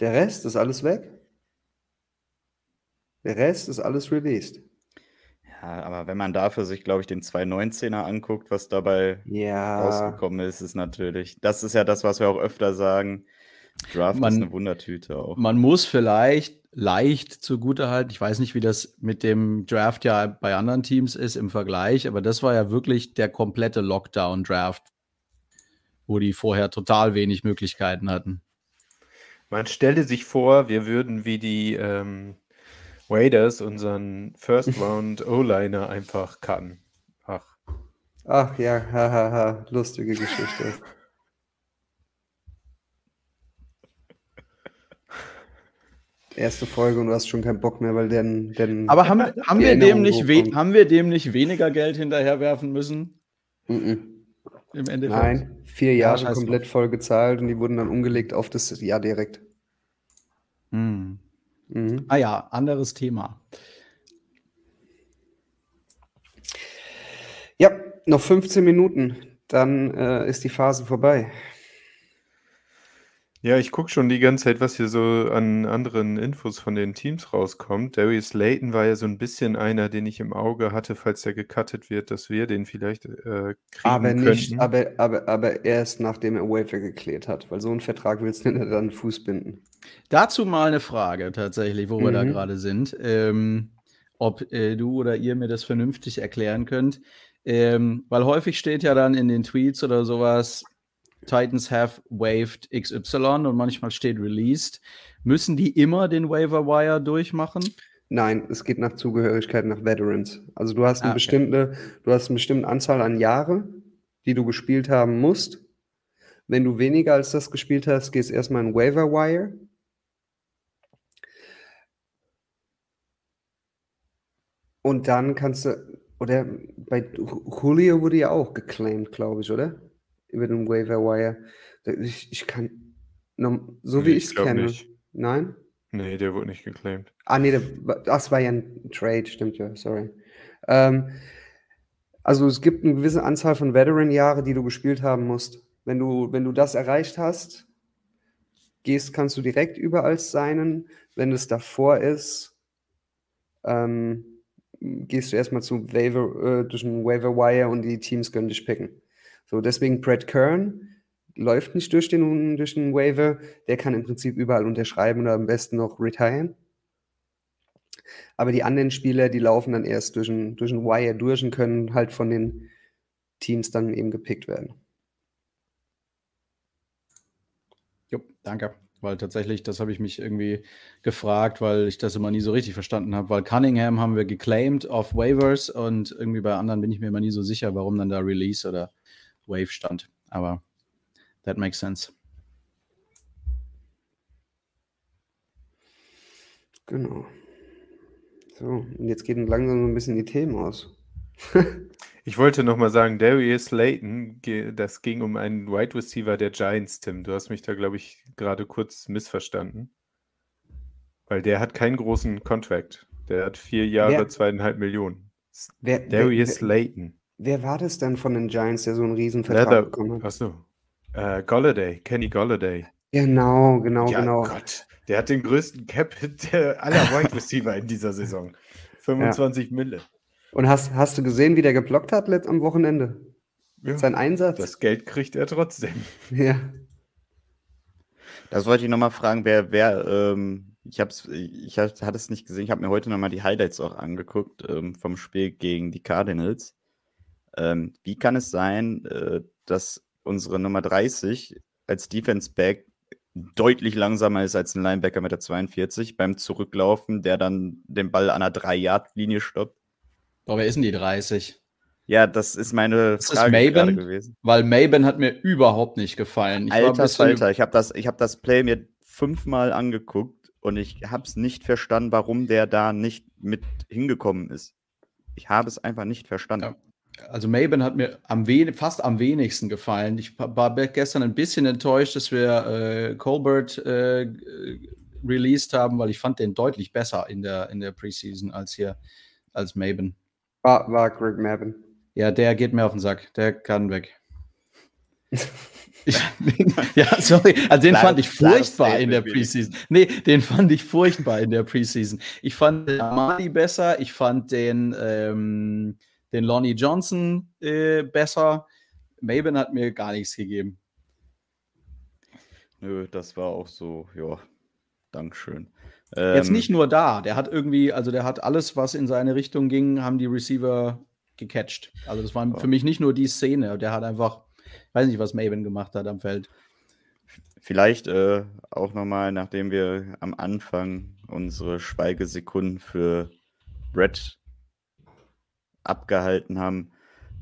Der Rest ist alles weg. Der Rest ist alles released. Ja, aber wenn man dafür sich, glaube ich, den 219er anguckt, was dabei ja. rausgekommen ist, ist natürlich, das ist ja das, was wir auch öfter sagen. Draft man, ist eine Wundertüte auch. Man muss vielleicht leicht zugutehalten. Ich weiß nicht, wie das mit dem Draft ja bei anderen Teams ist im Vergleich, aber das war ja wirklich der komplette Lockdown-Draft, wo die vorher total wenig Möglichkeiten hatten. Man stelle sich vor, wir würden wie die ähm, Raiders unseren First Round O-Liner einfach cutten. Ach. Ach ja, hahaha, lustige Geschichte. Erste Folge und du hast schon keinen Bock mehr, weil denn. denn Aber haben, haben, wir dem nicht haben wir dem nicht weniger Geld hinterherwerfen müssen? Mm -mm. Im Endeffekt. Nein, vier Jahre ja, komplett voll gezahlt und die wurden dann umgelegt auf das Jahr direkt. Hm. Mhm. Ah ja, anderes Thema. Ja, noch 15 Minuten, dann äh, ist die Phase vorbei. Ja, ich gucke schon die ganze Zeit, was hier so an anderen Infos von den Teams rauskommt. Darius Layton war ja so ein bisschen einer, den ich im Auge hatte, falls der gecuttet wird, dass wir den vielleicht äh, kriegen aber nicht, könnten. Aber, aber, aber erst nachdem er Waiver geklärt hat, weil so einen Vertrag willst du nicht an den Fuß binden. Dazu mal eine Frage tatsächlich, wo mhm. wir da mhm. gerade sind. Ähm, ob äh, du oder ihr mir das vernünftig erklären könnt. Ähm, weil häufig steht ja dann in den Tweets oder sowas, Titans have waived XY und manchmal steht released. Müssen die immer den Waiver Wire durchmachen? Nein, es geht nach Zugehörigkeit nach Veterans. Also du hast eine ah, okay. bestimmte, du hast eine bestimmte Anzahl an Jahre, die du gespielt haben musst. Wenn du weniger als das gespielt hast, gehst erstmal in Waiver Wire. Und dann kannst du, oder bei Julio wurde ja auch geclaimed, glaube ich, oder? Über den Waiver Wire. Ich, ich kann, so wie nee, ich es kenne. Nicht. Nein? Nee, der wurde nicht geclaimed. Ah, nee, der, das war ja ein Trade, stimmt ja, sorry. Ähm, also es gibt eine gewisse Anzahl von Veteran-Jahre, die du gespielt haben musst. Wenn du, wenn du das erreicht hast, gehst, kannst du direkt überall signen. Wenn es davor ist, ähm, gehst du erstmal zu Waiver, äh, durch den Waiver Wire und die Teams können dich picken. So, deswegen Brad Kern läuft nicht durch den, durch den Waiver. Der kann im Prinzip überall unterschreiben oder am besten noch retiren. Aber die anderen Spieler, die laufen dann erst durch den, durch den Wire durch und können halt von den Teams dann eben gepickt werden. Jo, danke. Weil tatsächlich, das habe ich mich irgendwie gefragt, weil ich das immer nie so richtig verstanden habe. Weil Cunningham haben wir geclaimed auf Waivers und irgendwie bei anderen bin ich mir immer nie so sicher, warum dann da Release oder Wave stand. Aber that makes sense. Genau. So, und jetzt geht langsam so ein bisschen die Themen aus. ich wollte nochmal sagen, Darius Slayton, das ging um einen Wide Receiver der Giants, Tim. Du hast mich da, glaube ich, gerade kurz missverstanden. Weil der hat keinen großen Contract. Der hat vier Jahre, wer, zweieinhalb Millionen. Wer, Darius wer, Slayton. Wer war das denn von den Giants, der so einen riesen Vertrag Leather, bekommen hat? Achso. Äh, Golladay, Kenny Golladay. Genau, genau, ja, genau. Gott, der hat den größten Cap aller Wide Receiver in dieser Saison. 25 ja. Mille. Und hast, hast du gesehen, wie der geblockt hat am Wochenende? Ja, Sein Einsatz? Das Geld kriegt er trotzdem. Ja. Das wollte ich nochmal fragen, wer, wer, ähm, ich hab's, ich hatte es nicht gesehen, ich habe mir heute nochmal die Highlights auch angeguckt ähm, vom Spiel gegen die Cardinals. Ähm, wie kann es sein, äh, dass unsere Nummer 30 als Defense Back deutlich langsamer ist als ein Linebacker mit der 42 beim Zurücklaufen, der dann den Ball an der 3-Yard-Linie stoppt. Boah, wer ist denn die 30? Ja, das ist meine das Frage ist Maben, gewesen. Weil Maben hat mir überhaupt nicht gefallen. Ich Alter Falter, ich habe das, hab das Play mir fünfmal angeguckt und ich habe es nicht verstanden, warum der da nicht mit hingekommen ist. Ich habe es einfach nicht verstanden. Ja also Maben hat mir am fast am wenigsten gefallen. Ich war gestern ein bisschen enttäuscht, dass wir äh, Colbert äh, released haben, weil ich fand den deutlich besser in der, in der Preseason als hier, als Maben. War, war Greg Maben. Ja, der geht mir auf den Sack. Der kann weg. ja, sorry. Also den fand ich furchtbar in der Preseason. Nee, den fand ich furchtbar in der Preseason. Ich fand den Amadi besser. Ich fand den ähm, den Lonnie Johnson äh, besser. Maben hat mir gar nichts gegeben. Nö, das war auch so, ja, Dankeschön. Ähm, Jetzt nicht nur da, der hat irgendwie, also der hat alles, was in seine Richtung ging, haben die Receiver gecatcht. Also das war ja. für mich nicht nur die Szene, der hat einfach, weiß nicht, was Maven gemacht hat am Feld. Vielleicht äh, auch nochmal, nachdem wir am Anfang unsere Schweigesekunden für Brett abgehalten haben,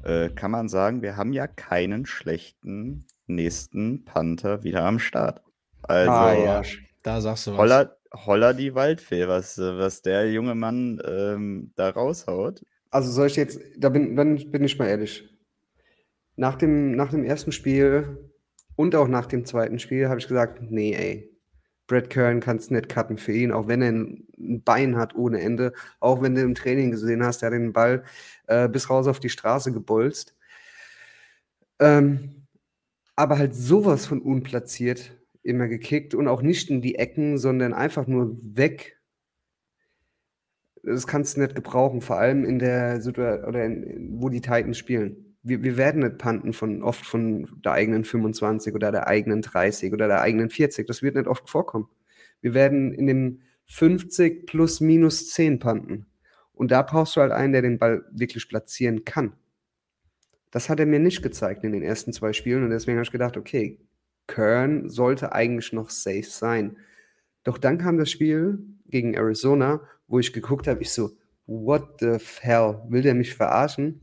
äh, kann man sagen, wir haben ja keinen schlechten nächsten Panther wieder am Start. Also, ah, ja. da sagst du was. Holler, Holler die Waldfee, was, was der junge Mann ähm, da raushaut. Also soll ich jetzt, da bin, dann bin ich mal ehrlich. Nach dem, nach dem ersten Spiel und auch nach dem zweiten Spiel habe ich gesagt, nee, ey, Brad Kern kannst nicht cutten für ihn, auch wenn er ein Bein hat ohne Ende. Auch wenn du im Training gesehen hast, der hat den Ball äh, bis raus auf die Straße gebolzt. Ähm, aber halt sowas von unplatziert immer gekickt und auch nicht in die Ecken, sondern einfach nur weg. Das kannst du nicht gebrauchen, vor allem in der Situation, oder in, wo die Titans spielen wir, wir werden nicht panten von oft von der eigenen 25 oder der eigenen 30 oder der eigenen 40. Das wird nicht oft vorkommen. Wir werden in den 50 plus minus 10 panten. Und da brauchst du halt einen, der den Ball wirklich platzieren kann. Das hat er mir nicht gezeigt in den ersten zwei Spielen und deswegen habe ich gedacht, okay, Kern sollte eigentlich noch safe sein. Doch dann kam das Spiel gegen Arizona, wo ich geguckt habe, ich so, what the hell, will der mich verarschen?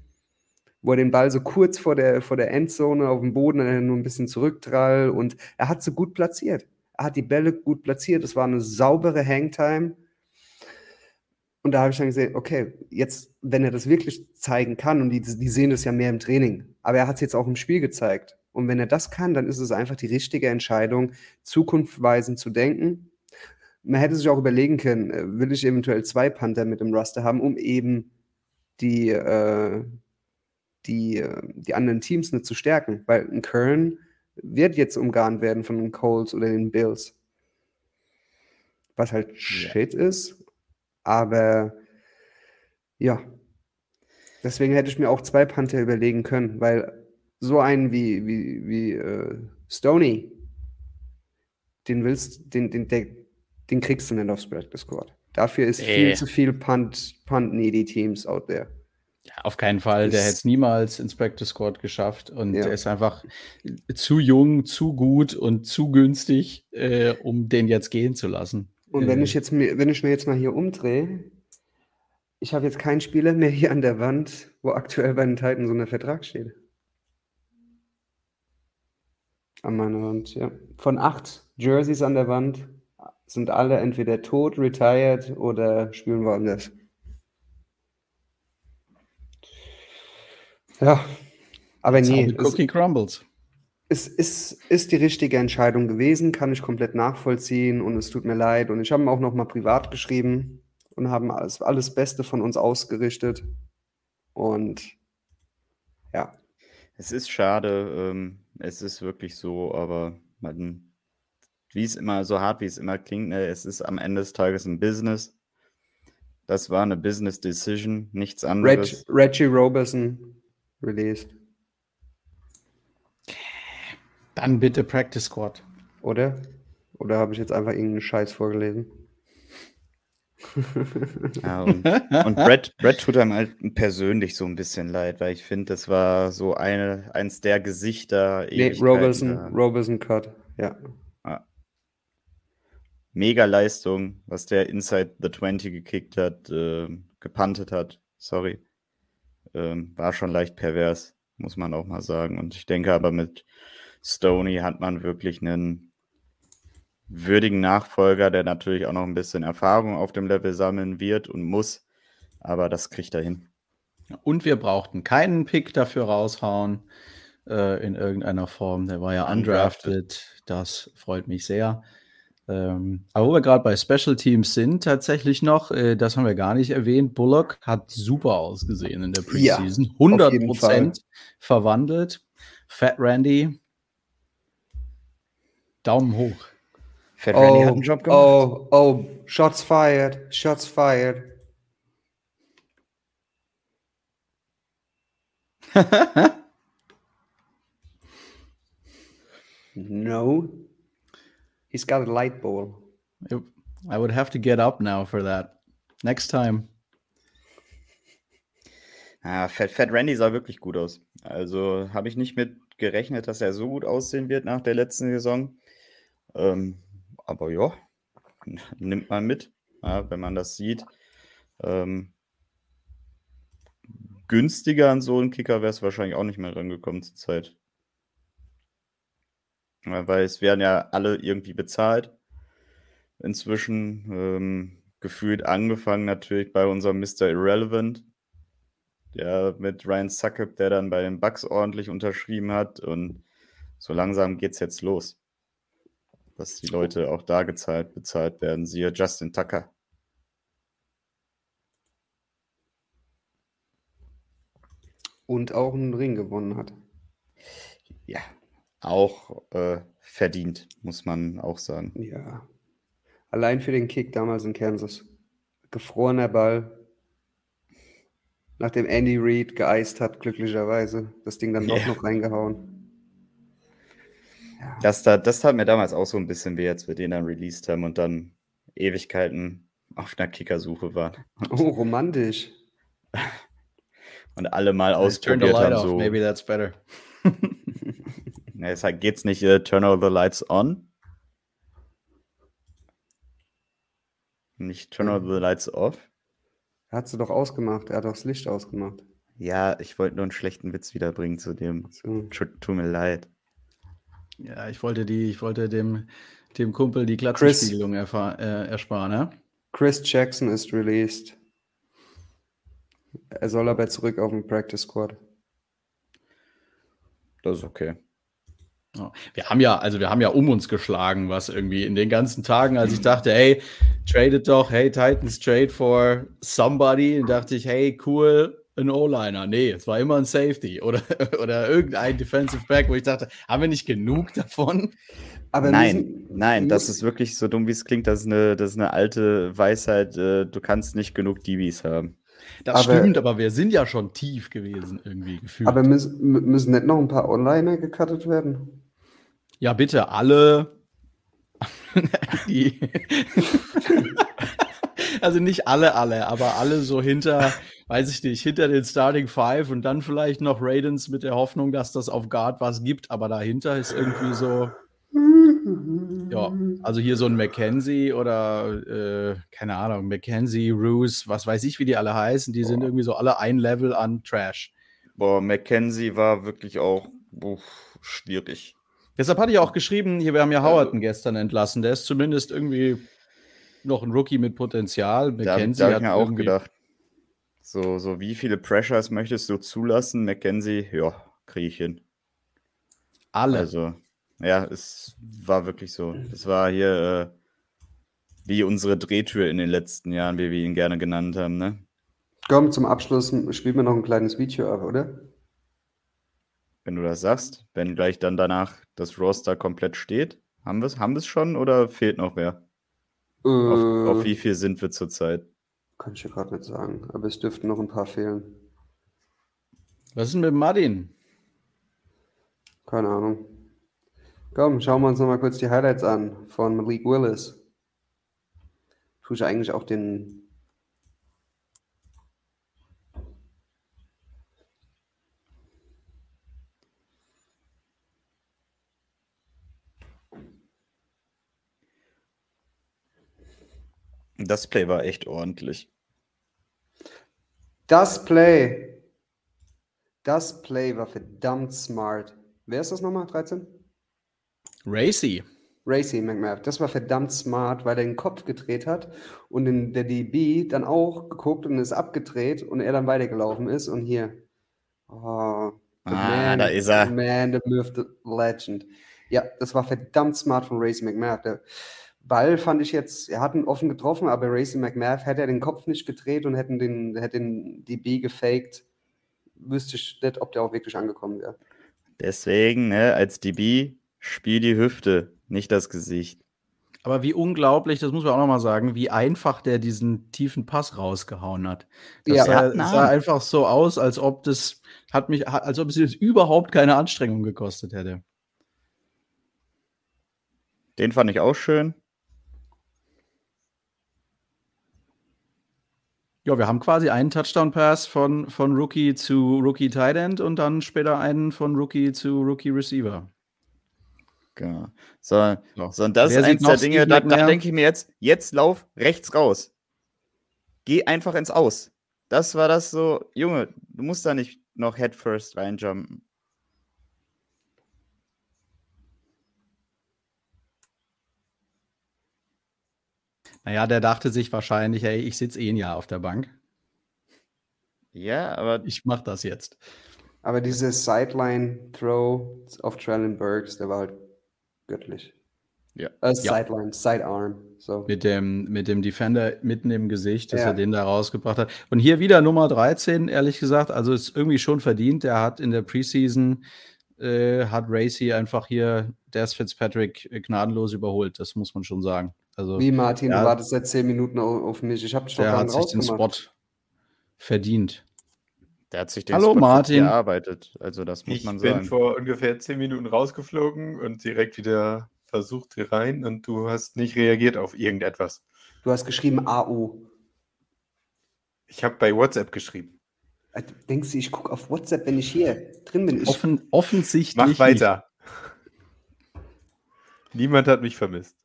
Wo er den Ball so kurz vor der, vor der Endzone auf dem Boden nur ein bisschen zurücktrall und er hat so gut platziert. Er hat die Bälle gut platziert. Es war eine saubere Hangtime. Und da habe ich dann gesehen, okay, jetzt, wenn er das wirklich zeigen kann, und die, die sehen das ja mehr im Training, aber er hat es jetzt auch im Spiel gezeigt. Und wenn er das kann, dann ist es einfach die richtige Entscheidung, zukunftsweisend zu denken. Man hätte sich auch überlegen können, äh, will ich eventuell zwei Panther mit dem Raster haben, um eben die, äh, die, äh, die anderen Teams nicht zu stärken, weil ein Kern wird jetzt umgarnt werden von den Coles oder den Bills. was halt ja. Shit ist. Aber ja, deswegen hätte ich mir auch zwei Panther überlegen können, weil so einen wie, wie, wie äh, Stoney, den willst, den, den, den, den kriegst du nicht aufs Practice Squad. Dafür ist Ey. viel zu viel Punt, Punt-needy Teams out there. Ja, auf keinen Fall. Der hätte es niemals ins Practice Squad geschafft und ja. er ist einfach zu jung, zu gut und zu günstig, äh, um den jetzt gehen zu lassen. Und wenn äh. ich jetzt wenn ich mir jetzt mal hier umdrehe, ich habe jetzt keinen Spieler mehr hier an der Wand, wo aktuell bei den Titans so ein Vertrag steht. An meiner Wand, ja. Von acht Jerseys an der Wand sind alle entweder tot, retired oder spielen woanders. Ja, aber That's nee. Cookie crumbles. Es ist, ist die richtige Entscheidung gewesen, kann ich komplett nachvollziehen und es tut mir leid. Und ich habe ihm auch noch mal privat geschrieben und haben alles, alles Beste von uns ausgerichtet. Und ja. Es ist schade, ähm, es ist wirklich so, aber man, wie es immer, so hart wie es immer klingt, ne, es ist am Ende des Tages ein Business. Das war eine Business Decision, nichts anderes. Reg, Reggie Roberson released. Dann bitte Practice Squad. Oder? Oder habe ich jetzt einfach irgendeinen Scheiß vorgelesen? ja, und, und Brett, Brett tut einem halt persönlich so ein bisschen leid, weil ich finde, das war so eine, eins der Gesichter. Nee, Robertson, Robertson Cut, ja. ja. Mega Leistung, was der Inside the 20 gekickt hat, äh, gepantet hat, sorry. Ähm, war schon leicht pervers, muss man auch mal sagen. Und ich denke aber mit Stoney hat man wirklich einen würdigen Nachfolger, der natürlich auch noch ein bisschen Erfahrung auf dem Level sammeln wird und muss. Aber das kriegt er hin. Und wir brauchten keinen Pick dafür raushauen äh, in irgendeiner Form. Der war ja undrafted. undrafted. Das freut mich sehr. Ähm, aber wo wir gerade bei Special Teams sind, tatsächlich noch, äh, das haben wir gar nicht erwähnt, Bullock hat super ausgesehen in der Preseason. Ja, 100 Prozent verwandelt. Fat Randy, Daumen hoch. Fat Randy hat einen Job gemacht. Oh, oh, shots fired, shots fired. no. He's got a light bulb. I would have to get up now for that. Next time. Ja, Fat, Fat Randy sah wirklich gut aus. Also habe ich nicht mit gerechnet, dass er so gut aussehen wird nach der letzten Saison. Ähm, aber ja, nimmt man mit, ja, wenn man das sieht. Ähm, günstiger an so einen Kicker wäre es wahrscheinlich auch nicht mehr rangekommen zur Zeit. Weil es werden ja alle irgendwie bezahlt. Inzwischen ähm, gefühlt angefangen natürlich bei unserem Mr. Irrelevant. Der mit Ryan Suckup, der dann bei den Bucks ordentlich unterschrieben hat. Und so langsam geht es jetzt los. Dass die Leute auch da gezahlt, bezahlt werden. Siehe Justin Tucker. Und auch einen Ring gewonnen hat. Ja, auch äh, verdient, muss man auch sagen. Ja. Allein für den Kick damals in Kansas. Gefrorener Ball. Nachdem Andy Reid geeist hat, glücklicherweise, das Ding dann yeah. noch reingehauen. Ja. Das, da, das tat mir damals auch so ein bisschen weh, als wir den dann released haben und dann Ewigkeiten auf einer Kickersuche waren. Oh, romantisch. Und alle mal ausprobiert haben. So. Maybe that's better. Ja, deshalb geht's nicht uh, Turn all the lights on. Nicht Turn all the lights off. Er hat sie doch ausgemacht. Er hat doch das Licht ausgemacht. Ja, ich wollte nur einen schlechten Witz wiederbringen zu dem. So. Tut mir leid. Ja, ich wollte die, ich wollte dem, dem Kumpel die Glatzenspiegelung äh, ersparen, ne? Chris Jackson ist released. Er soll aber zurück auf den Practice Squad. Das ist okay. Wir haben ja, also wir haben ja um uns geschlagen, was irgendwie in den ganzen Tagen, als ich dachte, hey, tradet doch, hey, Titans trade for somebody, dachte ich, hey, cool, ein O-Liner. Nee, es war immer ein Safety oder, oder irgendein Defensive Back, wo ich dachte, haben wir nicht genug davon? Aber nein, müssen, nein, das ist wirklich so dumm, wie es klingt. Das ist eine, das ist eine alte Weisheit. Äh, du kannst nicht genug DBs haben. Das aber, stimmt, aber wir sind ja schon tief gewesen, irgendwie gefühlt. Aber müssen, müssen nicht noch ein paar Onliner gecuttet werden? Ja, bitte, alle. also nicht alle, alle, aber alle so hinter, weiß ich nicht, hinter den Starting Five und dann vielleicht noch Raidens mit der Hoffnung, dass das auf Guard was gibt, aber dahinter ist irgendwie so. Ja, also hier so ein Mackenzie oder äh, keine Ahnung, Mackenzie, Roos, was weiß ich, wie die alle heißen, die Boah. sind irgendwie so alle ein Level an Trash. Boah, Mackenzie war wirklich auch uff, schwierig. Deshalb hatte ich auch geschrieben, hier, wir haben ja Howarden gestern entlassen, der ist zumindest irgendwie noch ein Rookie mit Potenzial. Mackenzie da, da habe ich mir auch gedacht. So, so, wie viele Pressures möchtest du zulassen? Mackenzie, ja, kriege ich hin. Alle. Also, ja, es war wirklich so. Es war hier äh, wie unsere Drehtür in den letzten Jahren, wie wir ihn gerne genannt haben, ne? Komm, zum Abschluss spielen wir noch ein kleines Video ab, oder? Wenn du das sagst, wenn gleich dann danach das Roster komplett steht. Haben wir es haben schon oder fehlt noch wer? Äh, auf, auf, wie viel sind wir zurzeit? Kann ich ja gerade nicht sagen, aber es dürften noch ein paar fehlen. Was ist denn mit Martin? Keine Ahnung. Komm, schauen wir uns noch mal kurz die Highlights an von Malik Willis. Tue ich eigentlich auch den. Das Play war echt ordentlich. Das Play. Das Play war verdammt smart. Wer ist das nochmal? 13? Racy. Racy McMath. Das war verdammt smart, weil er den Kopf gedreht hat und in der DB dann auch geguckt und ist abgedreht und er dann weitergelaufen ist und hier. Oh, ah, man, da ist er. Man, the myth, the legend. Ja, das war verdammt smart von Racy McMath. Der Ball fand ich jetzt, er hat ihn offen getroffen, aber Racy McMath hätte er den Kopf nicht gedreht und hätten den, hätte den DB gefaked, wüsste ich nicht, ob der auch wirklich angekommen wäre. Deswegen, ne, als DB Spiel die Hüfte, nicht das Gesicht. Aber wie unglaublich, das muss man auch nochmal sagen, wie einfach der diesen tiefen Pass rausgehauen hat. Das ja, sah, sah, einfach so aus, als ob das hat mich, als ob es jetzt überhaupt keine Anstrengung gekostet hätte. Den fand ich auch schön. Ja, wir haben quasi einen Touchdown-Pass von, von Rookie zu Rookie Tight End und dann später einen von Rookie zu Rookie Receiver. Genau. So, so. so und das Wer ist eins der Dinge, da, da denke ich mir jetzt, jetzt lauf rechts raus. Geh einfach ins Aus. Das war das so, Junge, du musst da nicht noch headfirst reinjumpen. Naja, der dachte sich wahrscheinlich, ey, ich sitze eh ein Jahr auf der Bank. Ja, aber. Ich mach das jetzt. Aber dieses Sideline-Throw auf Trellin Burks, der war halt göttlich. Ja. Äh, Sideline, ja. Sidearm. So. Mit, dem, mit dem Defender mitten im Gesicht, dass ja. er den da rausgebracht hat. Und hier wieder Nummer 13, ehrlich gesagt. Also ist irgendwie schon verdient. Der hat in der Preseason, äh, hat Racy einfach hier Des Fitzpatrick gnadenlos überholt. Das muss man schon sagen. Also, Wie Martin, ja, du wartest seit 10 Minuten auf mich. Ich habe doch Der hat sich den Spot verdient. Der hat sich den Hallo, Spot Martin. erarbeitet. Also das muss ich man sagen. Ich bin vor ungefähr zehn Minuten rausgeflogen und direkt wieder versucht hier rein und du hast nicht reagiert auf irgendetwas. Du hast geschrieben AU. Ich habe bei WhatsApp geschrieben. Äh, denkst du, ich gucke auf WhatsApp, wenn ich hier drin bin? Offen, offensichtlich. Mach weiter. Niemand hat mich vermisst.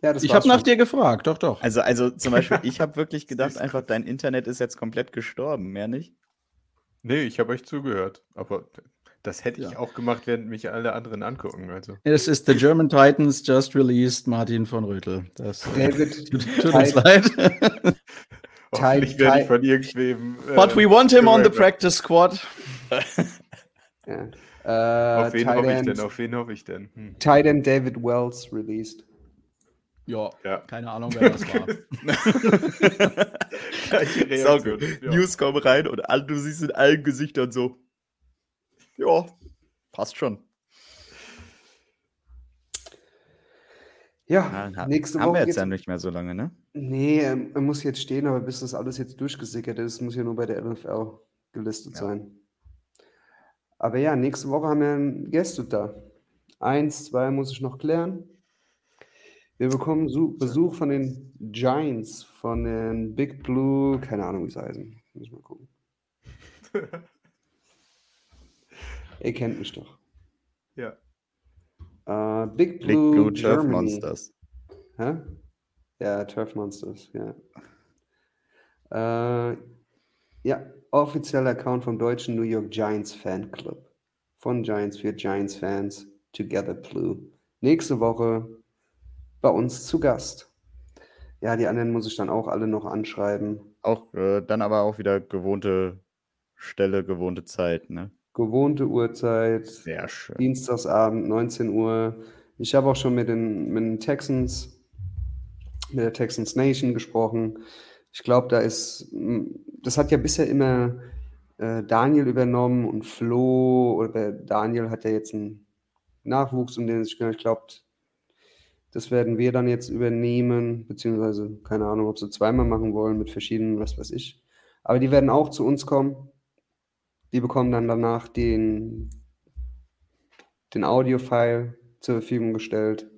Ja, ich habe nach dir gefragt, doch, doch. Also, also zum Beispiel, ich habe wirklich gedacht, einfach dein Internet ist jetzt komplett gestorben, mehr nicht? Nee, ich habe euch zugehört. Aber das hätte ich ja. auch gemacht, während mich alle anderen angucken. Also. Es ist The German Titans just released Martin von Rötel. Das David, tut, tut uns leid. Hoffentlich werde ich von irgendwem. Äh, But we want him on the practice squad. ja. Uh, Auf wen hoffe ich denn? Auf wen hoffe ich denn? Hm. Titan David Wells released. Ja, ja, keine Ahnung, wer das war. Sau gut. Ja. News kommen rein und du siehst in allen Gesichtern so, ja, passt schon. Ja, ja nächste haben Woche. Haben wir jetzt ja nicht mehr so lange, ne? Nee, er muss jetzt stehen, aber bis das alles jetzt durchgesickert ist, muss ja nur bei der LFL gelistet ja. sein. Aber ja, nächste Woche haben wir Gäste da. Eins, zwei muss ich noch klären. Wir bekommen Besuch von den Giants, von den Big Blue, keine Ahnung, wie sie heißen. Muss ich mal gucken. Ihr kennt mich doch. Ja. Uh, Big Blue, Big Blue Turf Monsters. Hä? Ja, Turf Monsters, ja. Uh, ja, offizieller Account vom deutschen New York Giants Fanclub. Von Giants für Giants Fans, Together Blue. Nächste Woche bei uns zu Gast. Ja, die anderen muss ich dann auch alle noch anschreiben. Auch äh, dann aber auch wieder gewohnte Stelle, gewohnte Zeit, ne? Gewohnte Uhrzeit. Sehr schön. Dienstagsabend, 19 Uhr. Ich habe auch schon mit den, mit den Texans, mit der Texans Nation gesprochen. Ich glaube, da ist, das hat ja bisher immer äh, Daniel übernommen und Flo, oder Daniel hat ja jetzt einen Nachwuchs, um den sich kümmert. Ich glaube, das werden wir dann jetzt übernehmen, beziehungsweise keine Ahnung, ob sie zweimal machen wollen mit verschiedenen, was weiß ich. Aber die werden auch zu uns kommen. Die bekommen dann danach den, den Audio-File zur Verfügung gestellt.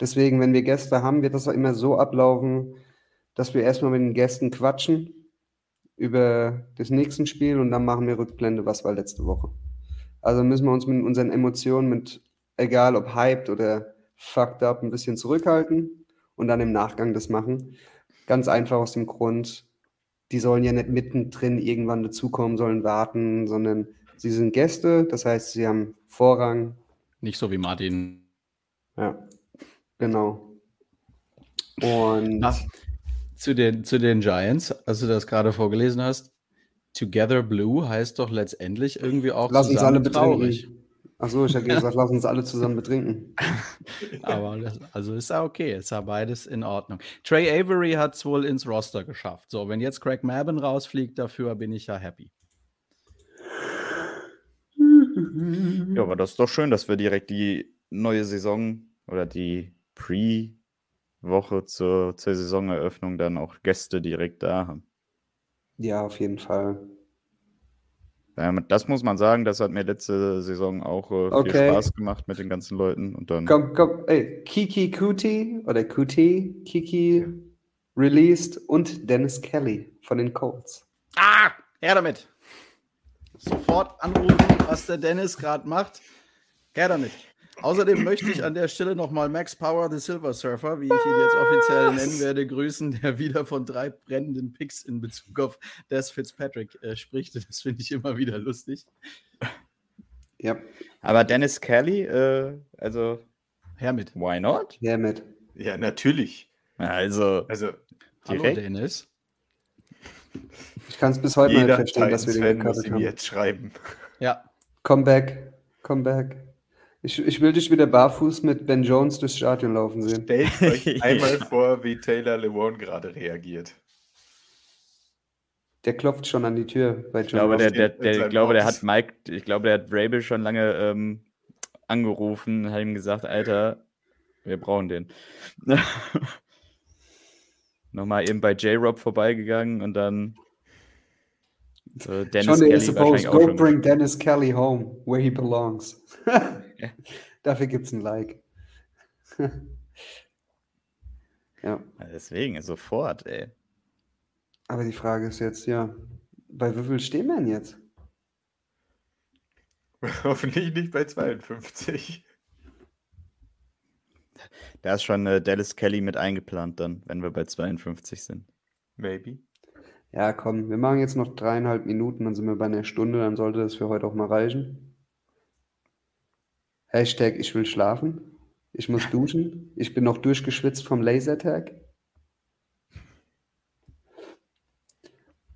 Deswegen, wenn wir Gäste haben, wird das immer so ablaufen, dass wir erstmal mit den Gästen quatschen über das nächste Spiel und dann machen wir Rückblende, was war letzte Woche. Also müssen wir uns mit unseren Emotionen, mit egal ob hyped oder fucked up ein bisschen zurückhalten und dann im Nachgang das machen. Ganz einfach aus dem Grund, die sollen ja nicht mittendrin irgendwann dazukommen, sollen warten, sondern sie sind Gäste, das heißt, sie haben Vorrang. Nicht so wie Martin. Ja, genau. Und Ach, zu, den, zu den Giants, als du das gerade vorgelesen hast, Together Blue heißt doch letztendlich irgendwie auch Lass uns alle traurig. Achso, ich habe gesagt, lass uns alle zusammen betrinken. Aber das, also ist ja okay, ist ja beides in Ordnung. Trey Avery hat es wohl ins Roster geschafft. So, wenn jetzt Craig Mabin rausfliegt, dafür bin ich ja happy. Ja, aber das ist doch schön, dass wir direkt die neue Saison oder die Pre-Woche zur, zur Saisoneröffnung dann auch Gäste direkt da haben. Ja, auf jeden Fall. Ähm, das muss man sagen, das hat mir letzte Saison auch äh, viel okay. Spaß gemacht mit den ganzen Leuten. Und dann komm, komm, ey, Kiki Kuti oder Kuti, Kiki released und Dennis Kelly von den Colts. Ah, her damit. Sofort anrufen, was der Dennis gerade macht. Her damit. Außerdem möchte ich an der Stelle nochmal Max Power, the Silver Surfer, wie ich ihn jetzt offiziell nennen werde, grüßen, der wieder von drei brennenden Picks in Bezug auf Des Fitzpatrick äh, spricht. Das finde ich immer wieder lustig. Ja. Aber Dennis Kelly, äh, also. Hermit. Why not? Hermit. Ja, natürlich. Also. Also. Hallo, Dennis. Ich kann es bis heute Jeder nicht verstehen, dass wir den muss ihm jetzt schreiben. Ja. Come back. Come back. Ich, ich will dich wieder barfuß mit Ben Jones durchs Stadion laufen sehen. Stellt euch einmal vor, wie Taylor Lewan gerade reagiert. Der klopft schon an die Tür bei John. Ich glaube, der, der, der, ich glaube, der hat Mike, ich glaube, der hat Rabel schon lange ähm, angerufen, hat ihm gesagt, Alter, wir brauchen den. Nochmal eben bei J-Rob vorbeigegangen und dann äh, Dennis John Kelly is supposed go bring Dennis Kelly home, where he belongs. Dafür gibt es ein Like. ja. Deswegen, sofort, ey. Aber die Frage ist jetzt, ja, bei wie viel stehen wir denn jetzt? Hoffentlich nicht bei 52. Da ist schon äh, Dallas Kelly mit eingeplant dann, wenn wir bei 52 sind. Maybe. Ja, komm, wir machen jetzt noch dreieinhalb Minuten, dann sind wir bei einer Stunde, dann sollte das für heute auch mal reichen. Hashtag ich will schlafen. Ich muss duschen. Ich bin noch durchgeschwitzt vom Lasertag.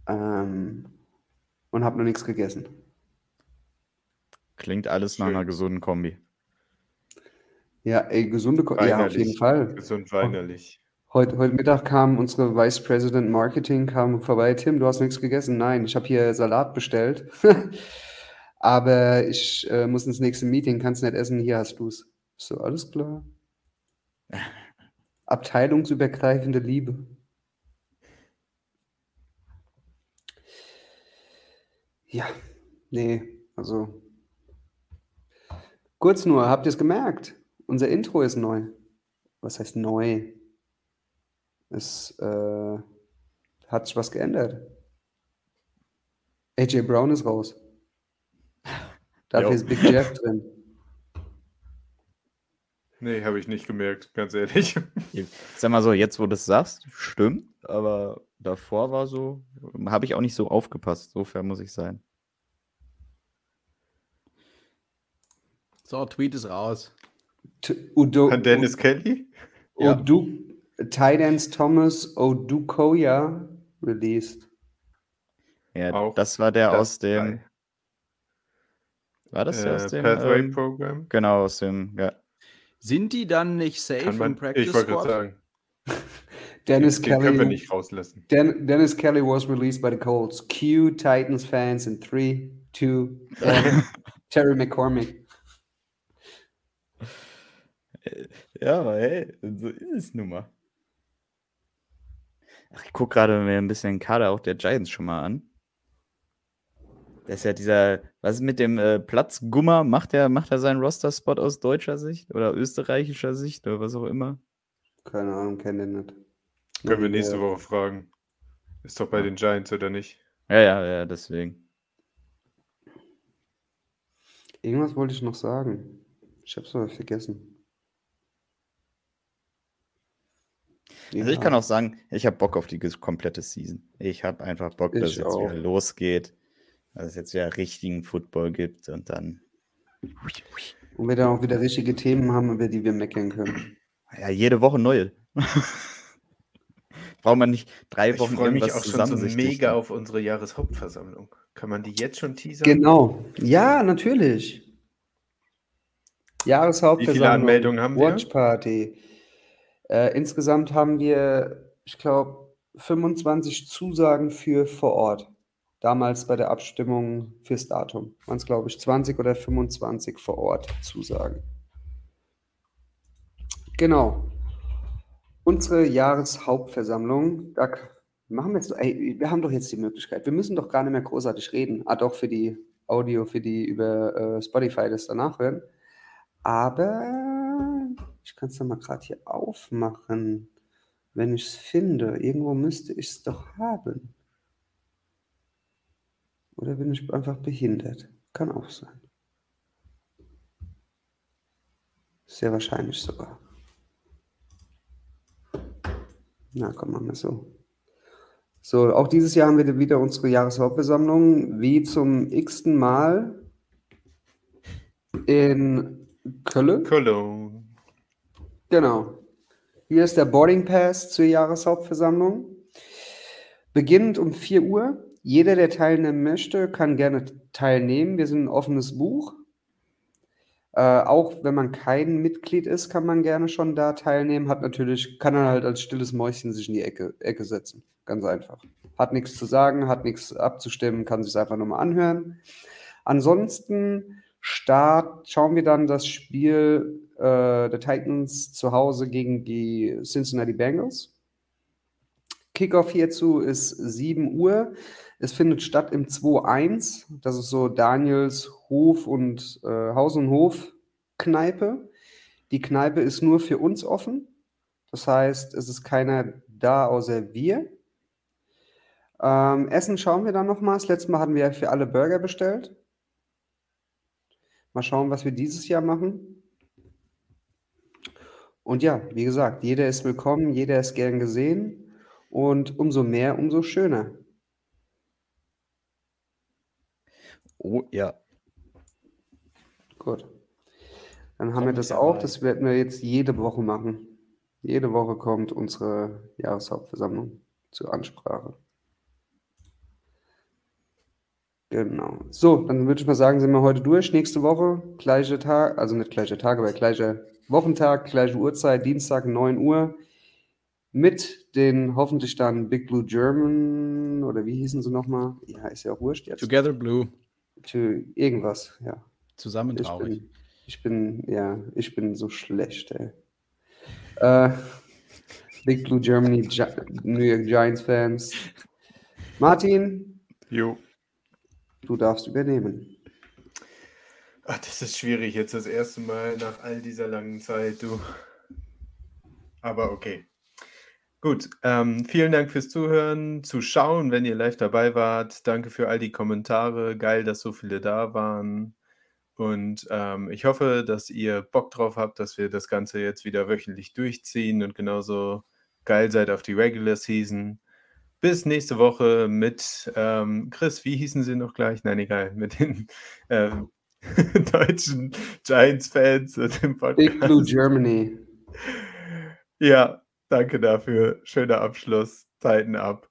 Ähm, und habe noch nichts gegessen. Klingt alles Schön. nach einer gesunden Kombi. Ja, ey, gesunde Ko Ja, auf jeden Fall. Gesund weinerlich. Heute, heute Mittag kam unsere Vice President Marketing kam vorbei. Tim, du hast nichts gegessen? Nein, ich habe hier Salat bestellt. Aber ich äh, muss ins nächste Meeting, kannst nicht essen, hier hast du es. So, alles klar. Abteilungsübergreifende Liebe. Ja, nee, also. Kurz nur, habt ihr es gemerkt? Unser Intro ist neu. Was heißt neu? Es äh, hat sich was geändert. AJ Brown ist raus. Dafür jo. ist Big Jeff drin. Nee, habe ich nicht gemerkt, ganz ehrlich. Sag mal so, jetzt wo du es sagst, stimmt, aber davor war so, habe ich auch nicht so aufgepasst, so fair muss ich sein. So, Tweet ist raus. T Udo, An Dennis U Kelly? Udo, ja. Tidance Thomas Odukoya released. Ja, auch das war der das aus dem. War das der äh, aus dem Pathway ähm, Program? Genau, aus dem, ja. Sind die dann nicht safe man, im Practice Ich wollte gerade sagen. Dennis den, Kelly. können wir nicht rauslassen. Den, Dennis Kelly was released by the Colts. Cue Titans fans in 3, 2, 1. Terry McCormick. Ja, aber hey, so ist es nun mal. Ach, ich gucke gerade mir ein bisschen den Kader auch der Giants schon mal an. Das ist ja dieser, was ist mit dem äh, Platzgummer? Macht er macht er seinen Roster-Spot aus deutscher Sicht oder österreichischer Sicht oder was auch immer? Keine Ahnung, kenne den nicht. Können wir nächste Woche fragen. Ist doch bei den Giants, oder nicht? Ja, ja, ja, deswegen. Irgendwas wollte ich noch sagen. Ich hab's aber vergessen. Also ich kann auch sagen, ich habe Bock auf die komplette Season. Ich habe einfach Bock, dass es jetzt wieder losgeht dass es jetzt wieder richtigen Football gibt und dann. Und wir dann auch wieder richtige Themen haben, über die wir meckern können. Ja, jede Woche neue. Braucht man nicht drei Wochen Ich freue mich auch schon so mega auf unsere Jahreshauptversammlung. Kann man die jetzt schon teasern? Genau. Ja, natürlich. Jahreshauptversammlung. Wie viele Anmeldungen haben wir? Watch Party. Äh, insgesamt haben wir, ich glaube, 25 Zusagen für vor Ort damals bei der Abstimmung fürs Datum. Waren es, glaube ich, 20 oder 25 vor Ort Zusagen. Genau. Unsere Jahreshauptversammlung, da machen wir jetzt, ey, wir haben doch jetzt die Möglichkeit. Wir müssen doch gar nicht mehr großartig reden. Ah, doch für die Audio, für die über äh, Spotify das danach hören. Aber ich kann es doch mal gerade hier aufmachen, wenn ich es finde. Irgendwo müsste ich es doch haben. Oder bin ich einfach behindert? Kann auch sein. Sehr wahrscheinlich sogar. Na, komm, machen wir so. So, auch dieses Jahr haben wir wieder unsere Jahreshauptversammlung, wie zum x-ten Mal in Köln. Köln. Genau. Hier ist der Boarding Pass zur Jahreshauptversammlung. Beginnend um 4 Uhr jeder, der teilnehmen möchte, kann gerne teilnehmen. Wir sind ein offenes Buch. Äh, auch wenn man kein Mitglied ist, kann man gerne schon da teilnehmen. Hat natürlich, kann er halt als stilles Mäuschen sich in die Ecke, Ecke setzen. Ganz einfach. Hat nichts zu sagen, hat nichts abzustimmen, kann sich einfach nur mal anhören. Ansonsten Start, schauen wir dann das Spiel äh, der Titans zu Hause gegen die Cincinnati Bengals. Kickoff hierzu ist 7 Uhr. Es findet statt im 2-1. Das ist so Daniels Hof und äh, Haus- und Hof-Kneipe. Die Kneipe ist nur für uns offen. Das heißt, es ist keiner da außer wir. Ähm, Essen schauen wir dann nochmal. Das letzte Mal hatten wir für alle Burger bestellt. Mal schauen, was wir dieses Jahr machen. Und ja, wie gesagt, jeder ist willkommen, jeder ist gern gesehen. Und umso mehr, umso schöner. Oh ja. Gut. Dann haben wir das auch. Dabei. Das werden wir jetzt jede Woche machen. Jede Woche kommt unsere Jahreshauptversammlung zur Ansprache. Genau. So, dann würde ich mal sagen, sind wir heute durch. Nächste Woche, gleiche Tag, also nicht gleiche Tag, aber gleicher Wochentag, gleiche Uhrzeit, Dienstag, 9 Uhr. Mit den hoffentlich dann Big Blue German oder wie hießen sie nochmal? Ja, ist ja auch wurscht jetzt. Together Blue. To irgendwas, ja. Zusammen traurig. Ich bin, ich bin, ja, ich bin so schlecht, ey. Äh, Big Blue Germany, Gi New York Giants Fans. Martin. Jo. Du darfst übernehmen. Ach, das ist schwierig jetzt das erste Mal nach all dieser langen Zeit, du. Aber okay. Gut, ähm, vielen Dank fürs Zuhören, Zuschauen, wenn ihr live dabei wart. Danke für all die Kommentare. Geil, dass so viele da waren. Und ähm, ich hoffe, dass ihr Bock drauf habt, dass wir das Ganze jetzt wieder wöchentlich durchziehen und genauso geil seid auf die Regular Season. Bis nächste Woche mit ähm, Chris, wie hießen sie noch gleich? Nein, egal, mit den ähm, deutschen Giants-Fans und dem Podcast. Big Blue Germany. Ja, danke dafür. Schöner Abschluss. Zeiten ab.